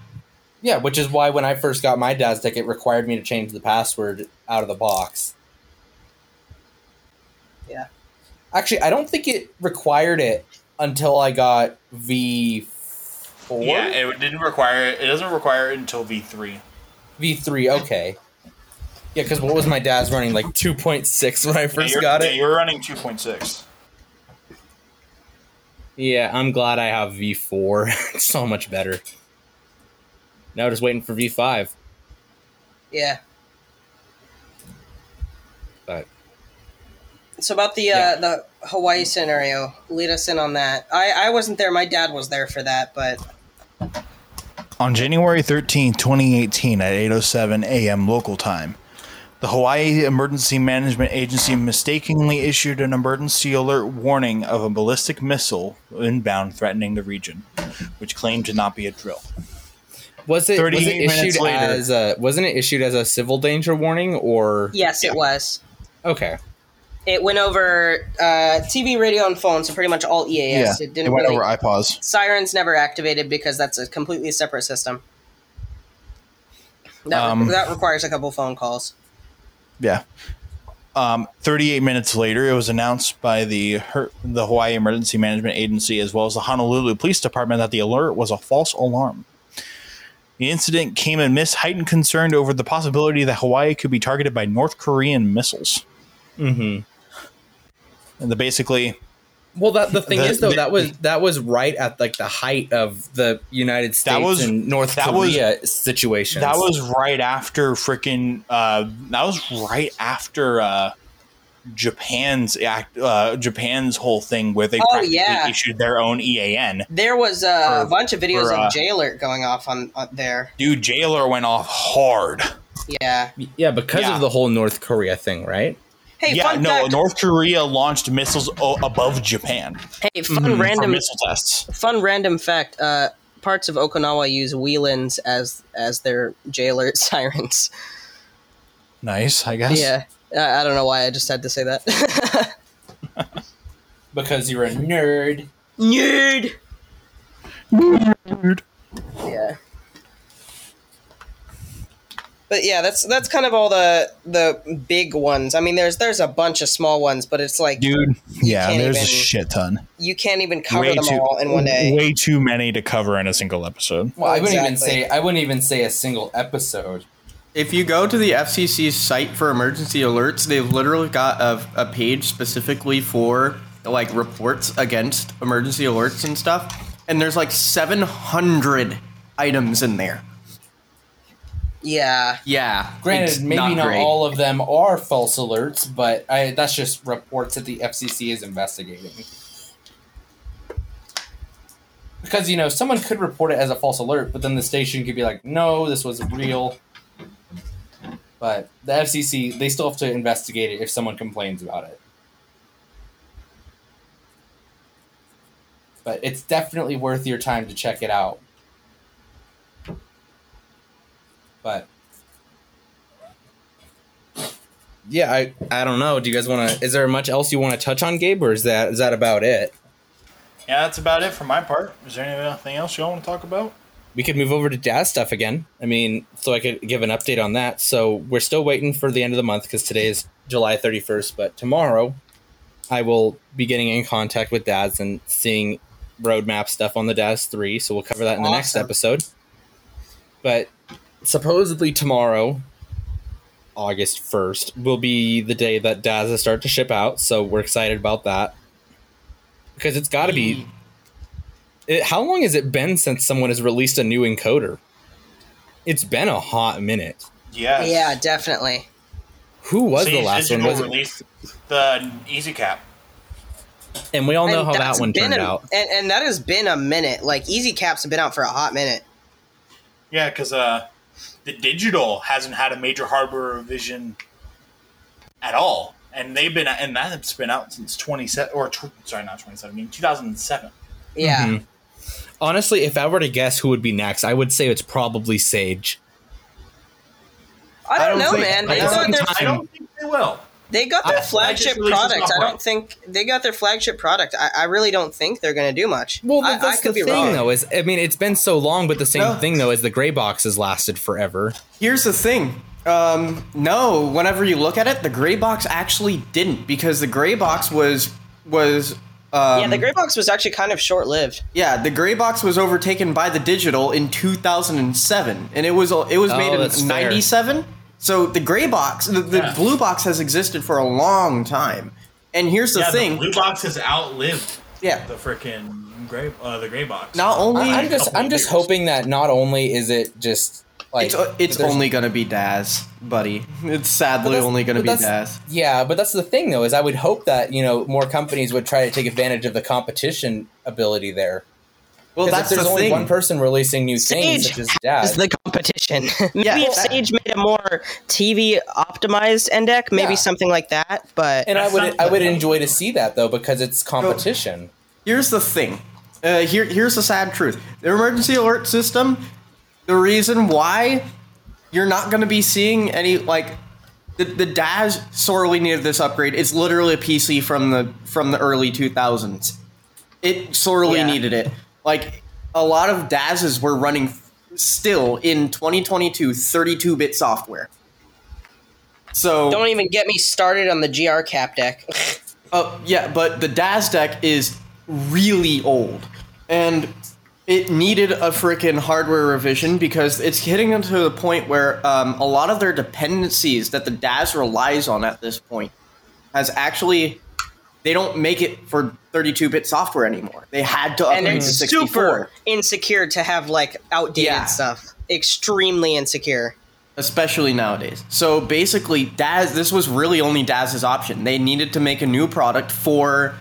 Yeah, which is why when I first got my dad's ticket, it required me to change the password out of the box. Yeah. Actually, I don't think it required it until I got V four. Yeah, it didn't require it. It doesn't require it until V3. V three. Okay. Yeah, because what was my dad's running like two point six when I first you're, got yeah, it? you're running 2.6. Yeah, I'm glad I have V four. it's so much better. Now just waiting for V five. Yeah. But So about the uh, Yeah. the Hawaii scenario. Lead us in on that. I, I wasn't there. My dad was there for that, but On January 13, 2018, at 8:07 a.m. local time, the Hawaii Emergency Management Agency mistakenly issued an emergency alert warning of a ballistic missile inbound threatening the region, which claimed to not be a drill. Was it, was it issued later. as a wasn't it issued as a civil danger warning or yes, it was. okay? It went over uh, TV, radio, and phone, so pretty much all EAS. it didn't went really. over IPAWS. Sirens never activated because that's a completely separate system. That, Um, that requires a couple phone calls. Yeah. Um, 38 minutes later, it was announced by the Her- the Hawaii Emergency Management Agency as well as the Honolulu Police Department that the alert was a false alarm. The incident came amidst heightened concern over the possibility that Hawaii could be targeted by North Korean missiles. Mm-hmm. And the basically, Well, that the thing The- is though the- that was that was right at like the height of the United States was- and North that Korea situation. that was right after freaking. Uh, that was right after uh, Japan's act. Uh, Japan's whole thing where they Oh, practically yeah. issued their own EAN. There was uh, a For- bunch of videos for, uh, of J Alert going off on, on there. Dude, J Alert went off hard. Yeah. yeah because Yeah. of the whole North Korea thing, right? Hey, yeah, fun no, fact. North Korea launched missiles o- above Japan hey, fun for random missile tests. fun random fact. Uh, parts of Okinawa use Whelens as as their J Alert sirens. Nice, I guess. Yeah. I I don't know why I just had to say that. Because you're a nerd. nerd. Nerd. Yeah. But yeah, that's that's kind of all the the big ones. I mean, there's there's a bunch of small ones, but it's like Dude, yeah, can't there's a shit ton. you can't even cover Way them too, all in one day. way too many to cover in a single episode. Well, I wouldn't even say I wouldn't even say a single episode. If you go to the FCC's site for emergency alerts, they've literally got a, a page specifically for like reports against emergency alerts and stuff. And there's like 700 items in there. Yeah. Yeah. Granted, it's maybe not, great. all of them are false alerts, but I, that's just reports that the FCC is investigating. Because you know, someone could report it as a false alert, but then the station could be like, "No, this was real." But the FCC, they still have to investigate it if someone complains about it. But it's definitely worth your time to check it out. But yeah, I I don't know. Do you guys want to? Is there much else you want to touch on, Gabe, or is that is that about it? Yeah, that's about it for my part. Is there anything else you all want to talk about? We could move over to jazz stuff again. I mean, so I could give an update on that. So we're still waiting for the end of the month because today is July thirty first. But tomorrow, I will be getting in contact with Daz and seeing roadmap stuff on the Daz three. So we'll cover that in the next episode. But supposedly tomorrow, August 1st, will be the day that Dazs start to ship out. So we're excited about that. Because it's got to be. It, how long has it been since someone has released a new encoder? It's been a hot minute. Yeah. Yeah, definitely. Who was the last one? Digital Was it? released the Easy Cap. And we all know And how that one been turned a- out. And, and that has been a minute. Like Easy Caps have been out for a hot minute. Yeah, because uh, the digital hasn't had a major hardware revision at all, and they've been and that's been out since twenty seven or tw- sorry, not twenty seventeen, two thousand seven. Yeah. Mhm. Honestly, if I were to guess who would be next, I would say it's probably Sage. I don't, I don't know, think- man. I They don't got think their time- I don't think they will. They got their I- I flagship just released the product. I don't think they got their flagship product. I, I really don't think they're going to do much. Well, I, that's I could the be thing, wrong. though. Is I mean, it's been so long, but the same No. thing though is the gray box has lasted forever. Here's the thing. Um, no, whenever you look at it, the gray box actually didn't because the gray box was was um, yeah, the gray box was actually kind of short lived. yeah the gray box was overtaken by the digital in 2007 and it was it was Oh, made that's in fair. 97. So the gray box, the, the Yeah. blue box has existed for a long time. And here's the yeah, thing. the blue box has outlived yeah. the freaking gray uh, the gray box. Not only I'm just I'm just years. hoping that not only is it just Like It's it's only gonna be Daz, buddy. It's sadly only gonna be that's- Daz. Yeah, but that's the thing though, is I would hope that, you know, more companies would try to take advantage of the competition ability there. Well, that's if there's the only thing. one person releasing new things, Sage such as is Dad. the competition. maybe Yeah. if Sage made a more TV optimized endec, maybe Yeah. something like that. But and I would not- I would enjoy to see that though because it's competition. Here's the thing. Uh, here, here's the sad truth. The emergency alert system. The reason why you're not going to be seeing any like the, the Daz sorely needed this upgrade. It's literally a PC from the from the early 2000s. It sorely Yeah. needed it. Like a lot of Dazs were running still in 2022 32-bit software. So don't even get me started on the GR CAP-DEC. Oh yeah, but the DASDEC is really old, and it needed a freaking hardware revision because it's hitting them to the point where um, a lot of their dependencies that the Daz relies on at this point has actually they don't make it for 32-bit software anymore. They had to and upgrade it's to 64. super insecure to have like outdated Yeah. stuff. Extremely insecure. especially nowadays. So basically, Daz, this was really only Daz's option. They needed to make a new product for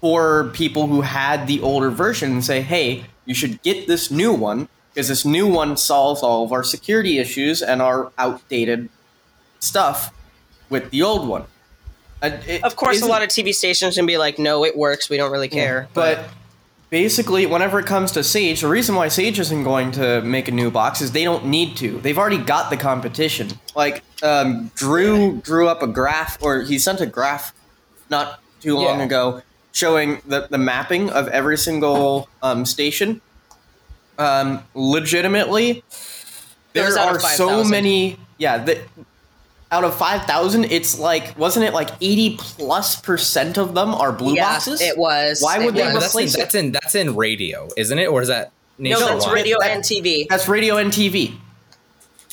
for people who had the older version and say, "Hey, you should get this new one because this new one solves all of our security issues and our outdated stuff with the old one." Uh, it Of course, a lot of TV stations can be like, "No, it works. We don't really care." but basically, whenever it comes to Sage, the reason why Sage isn't going to make a new box is they don't need to. They've already got the competition. Like um, Drew drew up a graph, or he sent a graph not too long Yeah. ago showing the, the mapping of every single um, station. Um, legitimately, It there was out of are so 5,000. many. Yeah, the, out of five thousand, it's like wasn't it like eighty plus percent of them are blue yeah, boxes? it was. Why would they was. but that's in, replace it. that's in that's in radio, isn't it? Or is that No, that's radio That- and TV. That's radio and TV.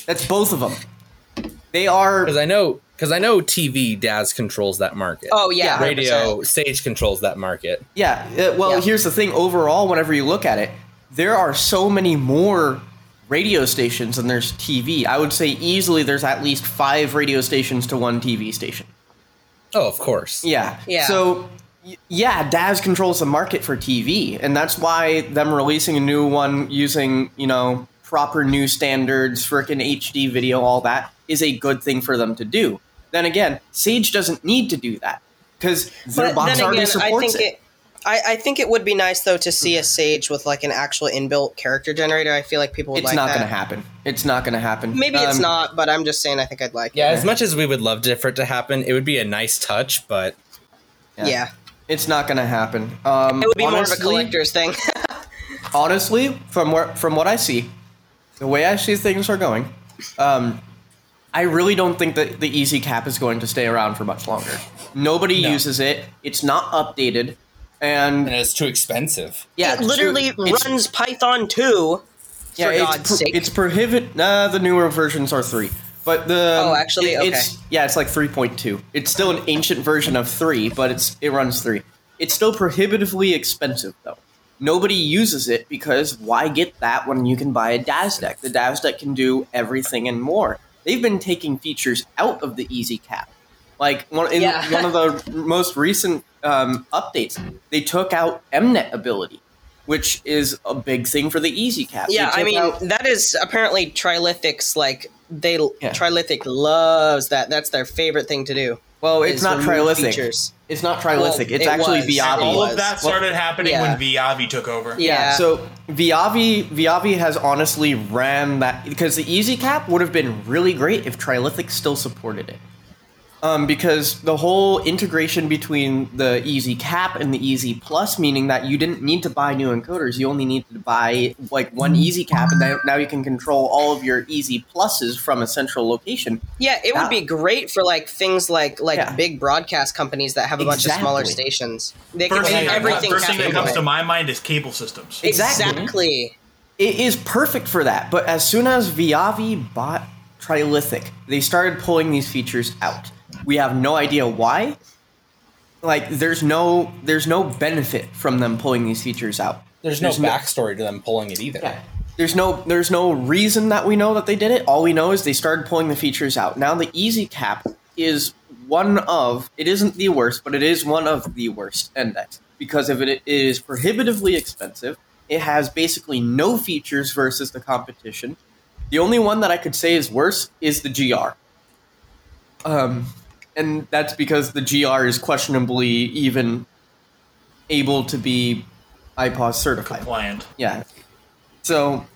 That's both of them. They are. Because I know because I know TV Daz controls that market. Oh yeah, Yeah, 100%. radio Sage controls that market. Yeah. uh, well, Yeah. here's the thing. Overall, whenever you look at it, there are so many more radio stations and there's TV. I would say easily there's at least five radio stations to one TV station. Oh, of course. Yeah. Yeah. So, yeah, Daz controls the market for TV, and that's why them releasing a new one using, you know, proper new standards, frickin' HD video, all that is a good thing for them to do. Then again, Sage doesn't need to do that because their But box then already again, I supports think it. it. I, I think it would be nice though to see a Sage with like an actual inbuilt character generator. I feel like people would It's like not that. going to happen. It's not going to happen. Maybe it's Um, not, but I'm just saying I think I'd like Yeah, it. as much as we would love to- for it to happen, it would be a nice touch, but Yeah. It's not going to happen. Um, It would be more of a collector's thing. honestly, from where from what I see, the way I see things are going, um, I really don't think that the easy cap is going to stay around for much longer. Nobody No. uses it. It's not updated, and and it's too expensive. yeah, it literally it's- runs Python 2. Yeah, for it's, God's pro- sake. it's prohibit. Nah, the newer versions are three, but the Oh, actually? it- it's Okay. yeah, it's like three point two. It's still an ancient version of three, but it's it runs three. It's still prohibitively expensive though. Nobody uses it because why get that when you can buy a DASDEC? The DASDEC can do everything and more. They've been taking features out of the easy cap. Like one in Yeah. one of the most recent um, updates, they took out Mnet ability, which is a big thing for the easy cap. Yeah, I mean out- that is apparently Trilithic's like they Yeah. Trilithic loves that. That's their favorite thing to do. Well, it's not remove trilithic. features. It's not trilithic. Well, it's it actually was. Viavi. All of that started happening Yeah. when Viavi took over. Yeah. So Viavi, Viavi has honestly ran that because the easy cap would have been really great if Trilithic still supported it. Um, because the whole integration between the easy cap and the easy plus, meaning that you didn't need to buy new encoders, you only needed to buy like one easy cap, and now, now you can control all of your easy pluses from a central location. Yeah, it Yeah. would be great for like things like like Yeah. big broadcast companies that have a bunch of smaller stations. They can First, make thing, everything first thing that happen. comes to my mind is cable systems. Exactly. Exactly. It is perfect for that. But as soon as Viavi bought Trilithic, they started pulling these features out. We have no idea why. Like there's no there's no benefit from them pulling these features out. There's no There's no- backstory to them pulling it either. Yeah. there's no there's no reason that we know that they did it. All we know is they started pulling the features out. Now the Easy Cap is one of it isn't the worst, but it is one of the worst endecs because it, it is prohibitively expensive. It has basically no features versus the competition. The only one that I could say is worse is the GR. Um, and that's because the GR is questionably even able to be IPAWS certified. Compliant. Yeah. So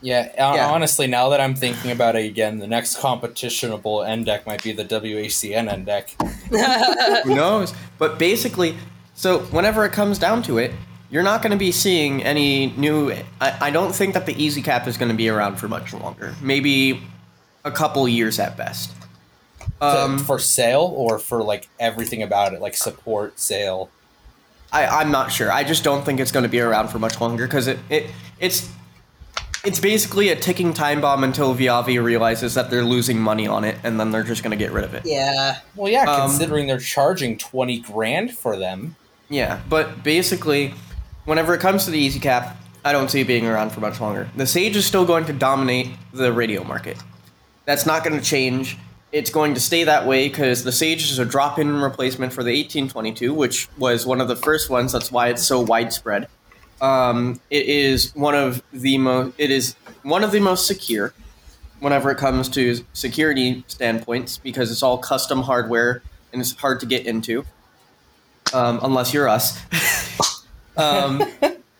Yeah, Yeah. honestly, now that I'm thinking about it again, the next competitionable endec might be the WACN deck. who knows? But basically, so whenever it comes down to it, you're not going to be seeing any new. I, I don't think that the Easy Cap is going to be around for much longer. Maybe a couple years at best. Um, for sale or for like everything about it, like support, sale. I, I'm not sure. I just don't think it's going to be around for much longer because it, it it's it's basically a ticking time bomb until Viavi realizes that they're losing money on it, and then they're just going to get rid of it. yeah. Well, yeah, Um, considering they're charging twenty grand for them. Yeah, but basically, whenever it comes to the Easy Cap, I don't see it being around for much longer. The Sage is still going to dominate the radio market. That's not going to change. It's going to stay that way because the Sage is a drop-in replacement for the 1822, which was one of the first ones. That's why it's so widespread. Um, it is one of the most. It is one of the most secure whenever it comes to security standpoints because it's all custom hardware and it's hard to get into um, unless you're us. um,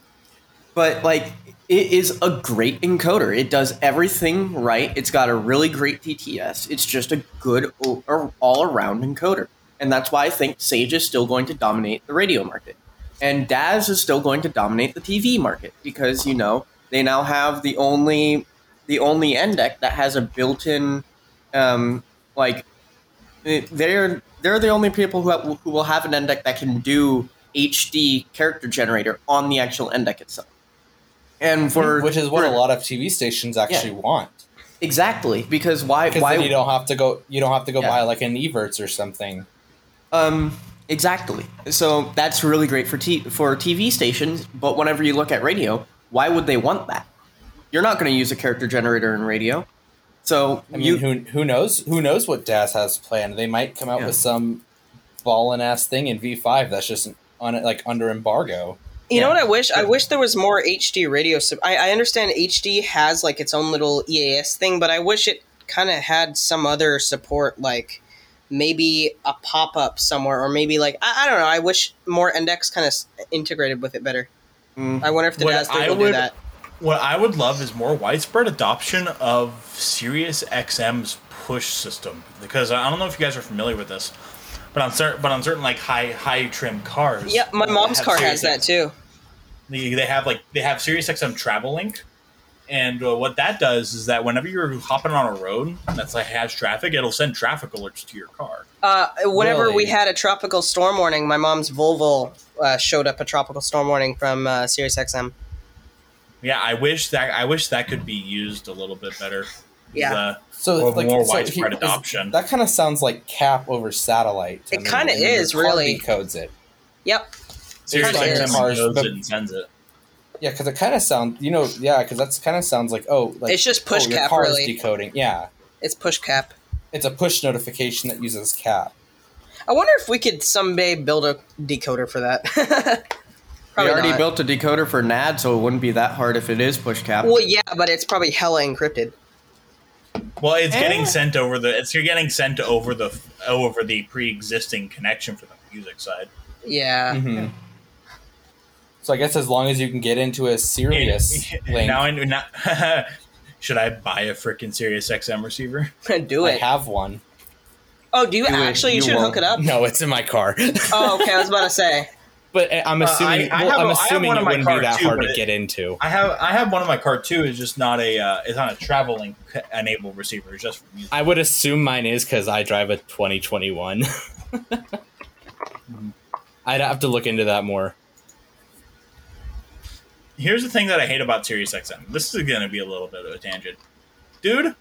but like, it is a great encoder. It does everything right. It's got a really great TTS. It's just a good all around encoder, and that's why I think Sage is still going to dominate the radio market, and Daz is still going to dominate the TV market because you know they now have the only the only endec that has a built-in um, like they're they're the only people who have, who will have an endec that can do HD character generator on the actual endec itself. And for which is what a lot of TV stations actually want. exactly because why Because why then you don't have to go. You don't have to go Yeah. buy like an Evertz or something. Um, exactly. So that's really great for t- for TV stations. But whenever you look at radio, why would they want that? You're not going to use a character generator in radio. So I mean, you who who knows? Who knows what Daz has planned? They might come out Yeah. with some ballin' ass thing in V five that's just on like under embargo. You know what I wish? I wish there was more HD radio. Sub- I, I understand HD has like its own little EAS thing, but I wish it kind of had some other support, like maybe a pop up somewhere, or maybe like I, I don't know. I wish more endecs kind of integrated with it better. Mm. I wonder if the What Daz I will do would- that. What I would love is more widespread adoption of Sirius XM's push system because I don't know if you guys are familiar with this, but on certain but on certain like high high trim cars. Yeah, my mom's have car has that too. They, they have like they have Sirius XM Travel Link, and uh, what that does is that whenever you're hopping on a road that's like has traffic, it'll send traffic alerts to your car. Uh, whenever we had a tropical storm warning, my mom's Volvo uh, showed up a tropical storm warning from uh, Sirius XM. Yeah, I wish that I wish that could be used a little bit better. Yeah. So Or more so widespread he- is- adoption. That kind of sounds like cap over satellite. It kinda is, really. Decodes it. Yep. Sirius kinda XM is. knows But- it and sends it. Yeah, because it kind of sounds, you know, yeah, because that's kind of sounds like oh, like It's just push oh, your cap, car is really. decoding. Yeah, It's push cap. it's a push notification that uses cap. I wonder if we could someday build a decoder for that. we already not. built a decoder for NAD, so it wouldn't be that hard if it is push cap. Well, yeah, but it's probably hella encrypted. Well, it's getting Eh. sent over the. It's you're getting sent over the over the pre-existing connection for the music side. Yeah. Mhm. So I guess as long as you can get into a Sirius link, Now, I now, should I buy a freaking Sirius XM receiver? Do it. I have one. oh, do you Do it. actually? You, You should won't. hook it up. No, it's in my car. Oh, okay. I was about to say. But uh, I'm Uh, assuming. I- I well, I'm a- assuming it wouldn't be that too, hard to it- get into. I have I have one of my car too. It's just not a. Uh, it's not a travel link enabled receiver. It's just for music. I would assume mine is because I drive a 2021. I'd have to look into that more. Here's the thing that I hate about Sirius XM. This is going to be a little bit of a tangent, dude.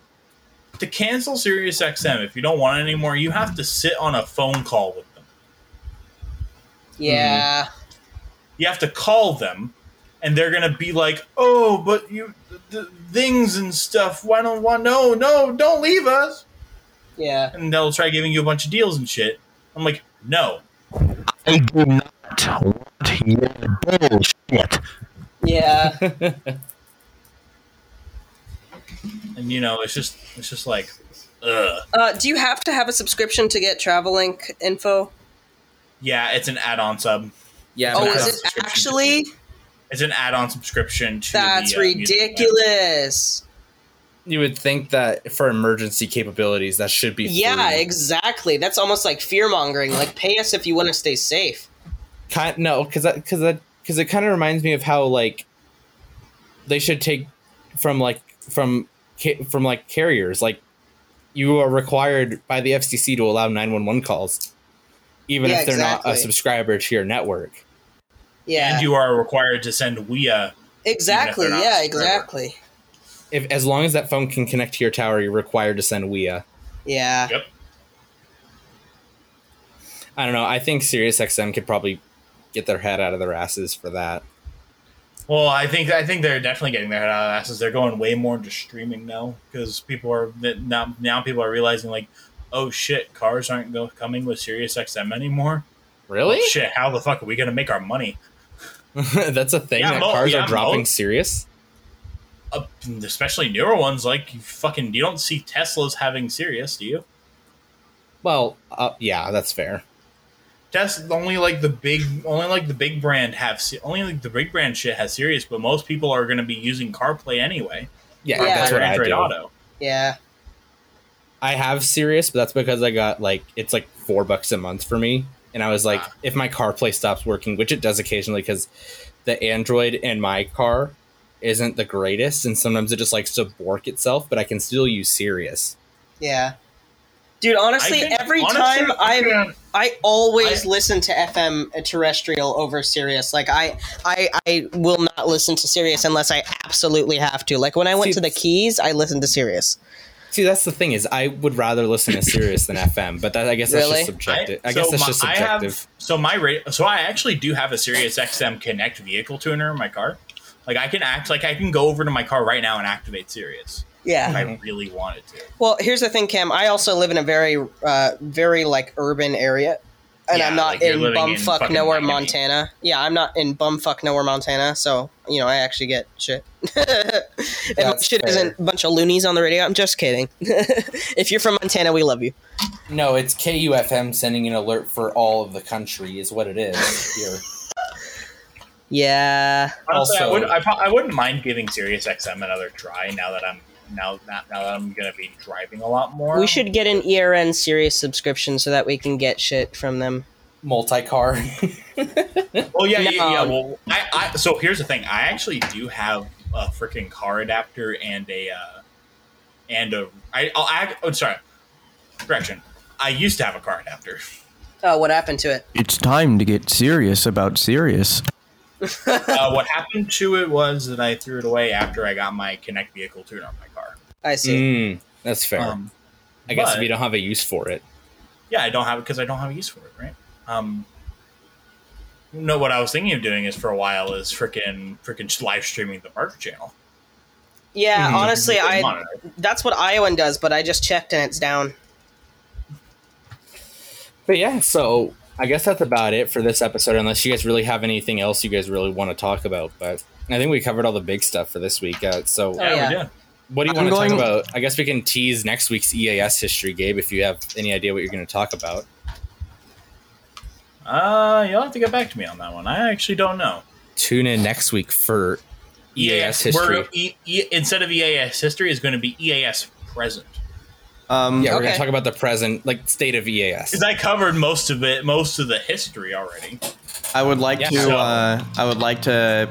To cancel Sirius XM, if you don't want it anymore, you have to sit on a phone call with them. Yeah. You have to call them, and they're gonna be like, "Oh, but you the, the things and stuff. Why don't want? No, no, don't leave us." Yeah. And they'll try giving you a bunch of deals and shit. I'm like, no, I do not want your bullshit. Yeah. And you know, it's just it's just like, ugh. uh, do you have to have a subscription to get Travelink info? Yeah, it's an add-on sub. Yeah, Oh, is it subscription. actually? It's an add-on subscription to. That's the, uh, ridiculous. you would think that for emergency capabilities, that should be Yeah, free. exactly. That's almost like fear mongering. Like, pay us if you want to stay safe. kind no because that because that because it kind of reminds me of how like they should take from like from from like carriers like you are required by the FCC to allow 911 calls even Yeah, if they're not a subscriber to your network Yeah. And you are required to send WEA. exactly. Even if they're not Yeah, subscriber. exactly. if as long as that phone can connect to your tower you're required to send WEA Yeah. Yep. I don't know I think SiriusXM could probably get their head out of their asses for that Well, I think I think they're definitely getting their head out of their asses. They're going way more into streaming now because people are now now people are realizing like, oh shit, cars aren't go, coming with Sirius XM anymore. really Oh, shit, how the fuck are we gonna make our money? that's a thing Yeah, that mo- cars yeah, are dropping mo- Sirius Uh, especially newer ones like you fucking you don't see Teslas having Sirius, do you? well uh, yeah that's fair Tesla only like the big only like the big brand have only like the big brand shit has Sirius, but most people are gonna be using CarPlay anyway. yeah, Yeah. that's or what I Android do. Auto. Yeah. I have Sirius, but that's because I got like it's like four bucks a month for me, and I was like, Ah. if my CarPlay stops working, which it does occasionally, because the Android in my car isn't the greatest, and sometimes it just likes to bork itself, but I can still use Sirius. Yeah. Dude, honestly, think- every honestly, time I can- I always I- listen to FM terrestrial over Sirius. Like I I I will not listen to Sirius unless I absolutely have to. Like when I went See- to the Keys, I listened to Sirius. See, that's the thing is, I would rather listen to Sirius than FM, but that I guess that's Really? just subjective. I, so guess that's my- just I have- subjective. so my rate, so I actually do have a Sirius XM Connect vehicle tuner in my car. Like I can act like I can go over to my car right now and activate Sirius Yeah, if Yeah. I really wanted to. Well, here's the thing, Cam. I also live in a very uh very like urban area. And Yeah, I'm not like in living in bumfuck nowhere, Miami. Montana. Yeah, I'm not in bumfuck nowhere, Montana. So you know, I actually get shit. and my shit fair. isn't a bunch of loonies on the radio. I'm just kidding. if you're from Montana, we love you. No, it's KUFM sending an alert for all of the country, is what it is here. Yeah. Honestly, I Also- would, I, I wouldn't mind giving Sirius XM another try now that I'm now that now that I'm gonna be driving a lot more. We should get an ERN Sirius subscription so that we can get shit from them. Multi-car. Well, yeah, yeah, yeah. Well, I, I so here's the thing. I actually do have a freaking car adapter and a uh, and a I I'll act. Oh, sorry. Correction. I used to have a car adapter. Oh, what happened to it? It's time to get serious about serious. uh, what happened to it was that I threw it away after I got my Connect vehicle tuner on my car. I see. Mm, that's fair. Um, I guess if but- you don't have a use for it. yeah, I don't have it because I don't have a use for it, right? Um, no, what I was thinking of doing is for a while is freaking freaking live streaming the Barker channel. Yeah, Mhm. honestly, I Monitor. that's what Iowan does, but I just checked and it's down. But yeah, so I guess that's about it for this episode. Unless you guys really have anything else you guys really want to talk about, but I think we covered all the big stuff for this week. Uh, so yeah, yeah. we did. What do you I'm want to going- talk about? I guess we can tease next week's EAS history, Gabe, if you have any idea what you're going to talk about. Uh, you'll have to get back to me on that one. I actually don't know. Tune in next week for EAS history. E- E- instead of EAS history is going to be EAS present. Um, yeah, we're going to talk about the present, like state of EAS. Because I covered most of it, most of the history already. I would like Yeah. to. So- Uh, I would like to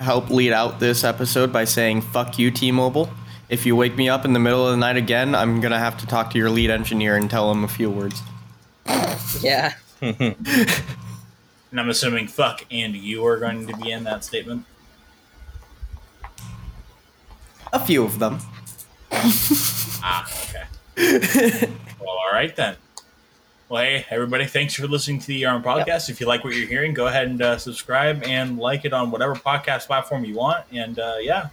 help lead out this episode by saying "fuck you, T-Mobile." If you wake me up in the middle of the night again, I'm gonna have to talk to your lead engineer and tell him a few words. Yeah. And I'm assuming fuck and you are going to be in that statement. A few of them. Ah, okay. well, all right then. Well, hey, everybody, thanks for listening to the ERM podcast. If you like what you're hearing, go ahead and uh, subscribe and like it on whatever podcast platform you want. And uh, yeah,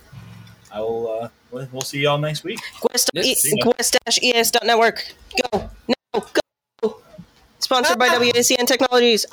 I will. Uh, we'll we'll see y'all next week. Quest, Yeah, e- see ya. quest-es.network. Go. Now. Go. Sponsored by WACN Technologies.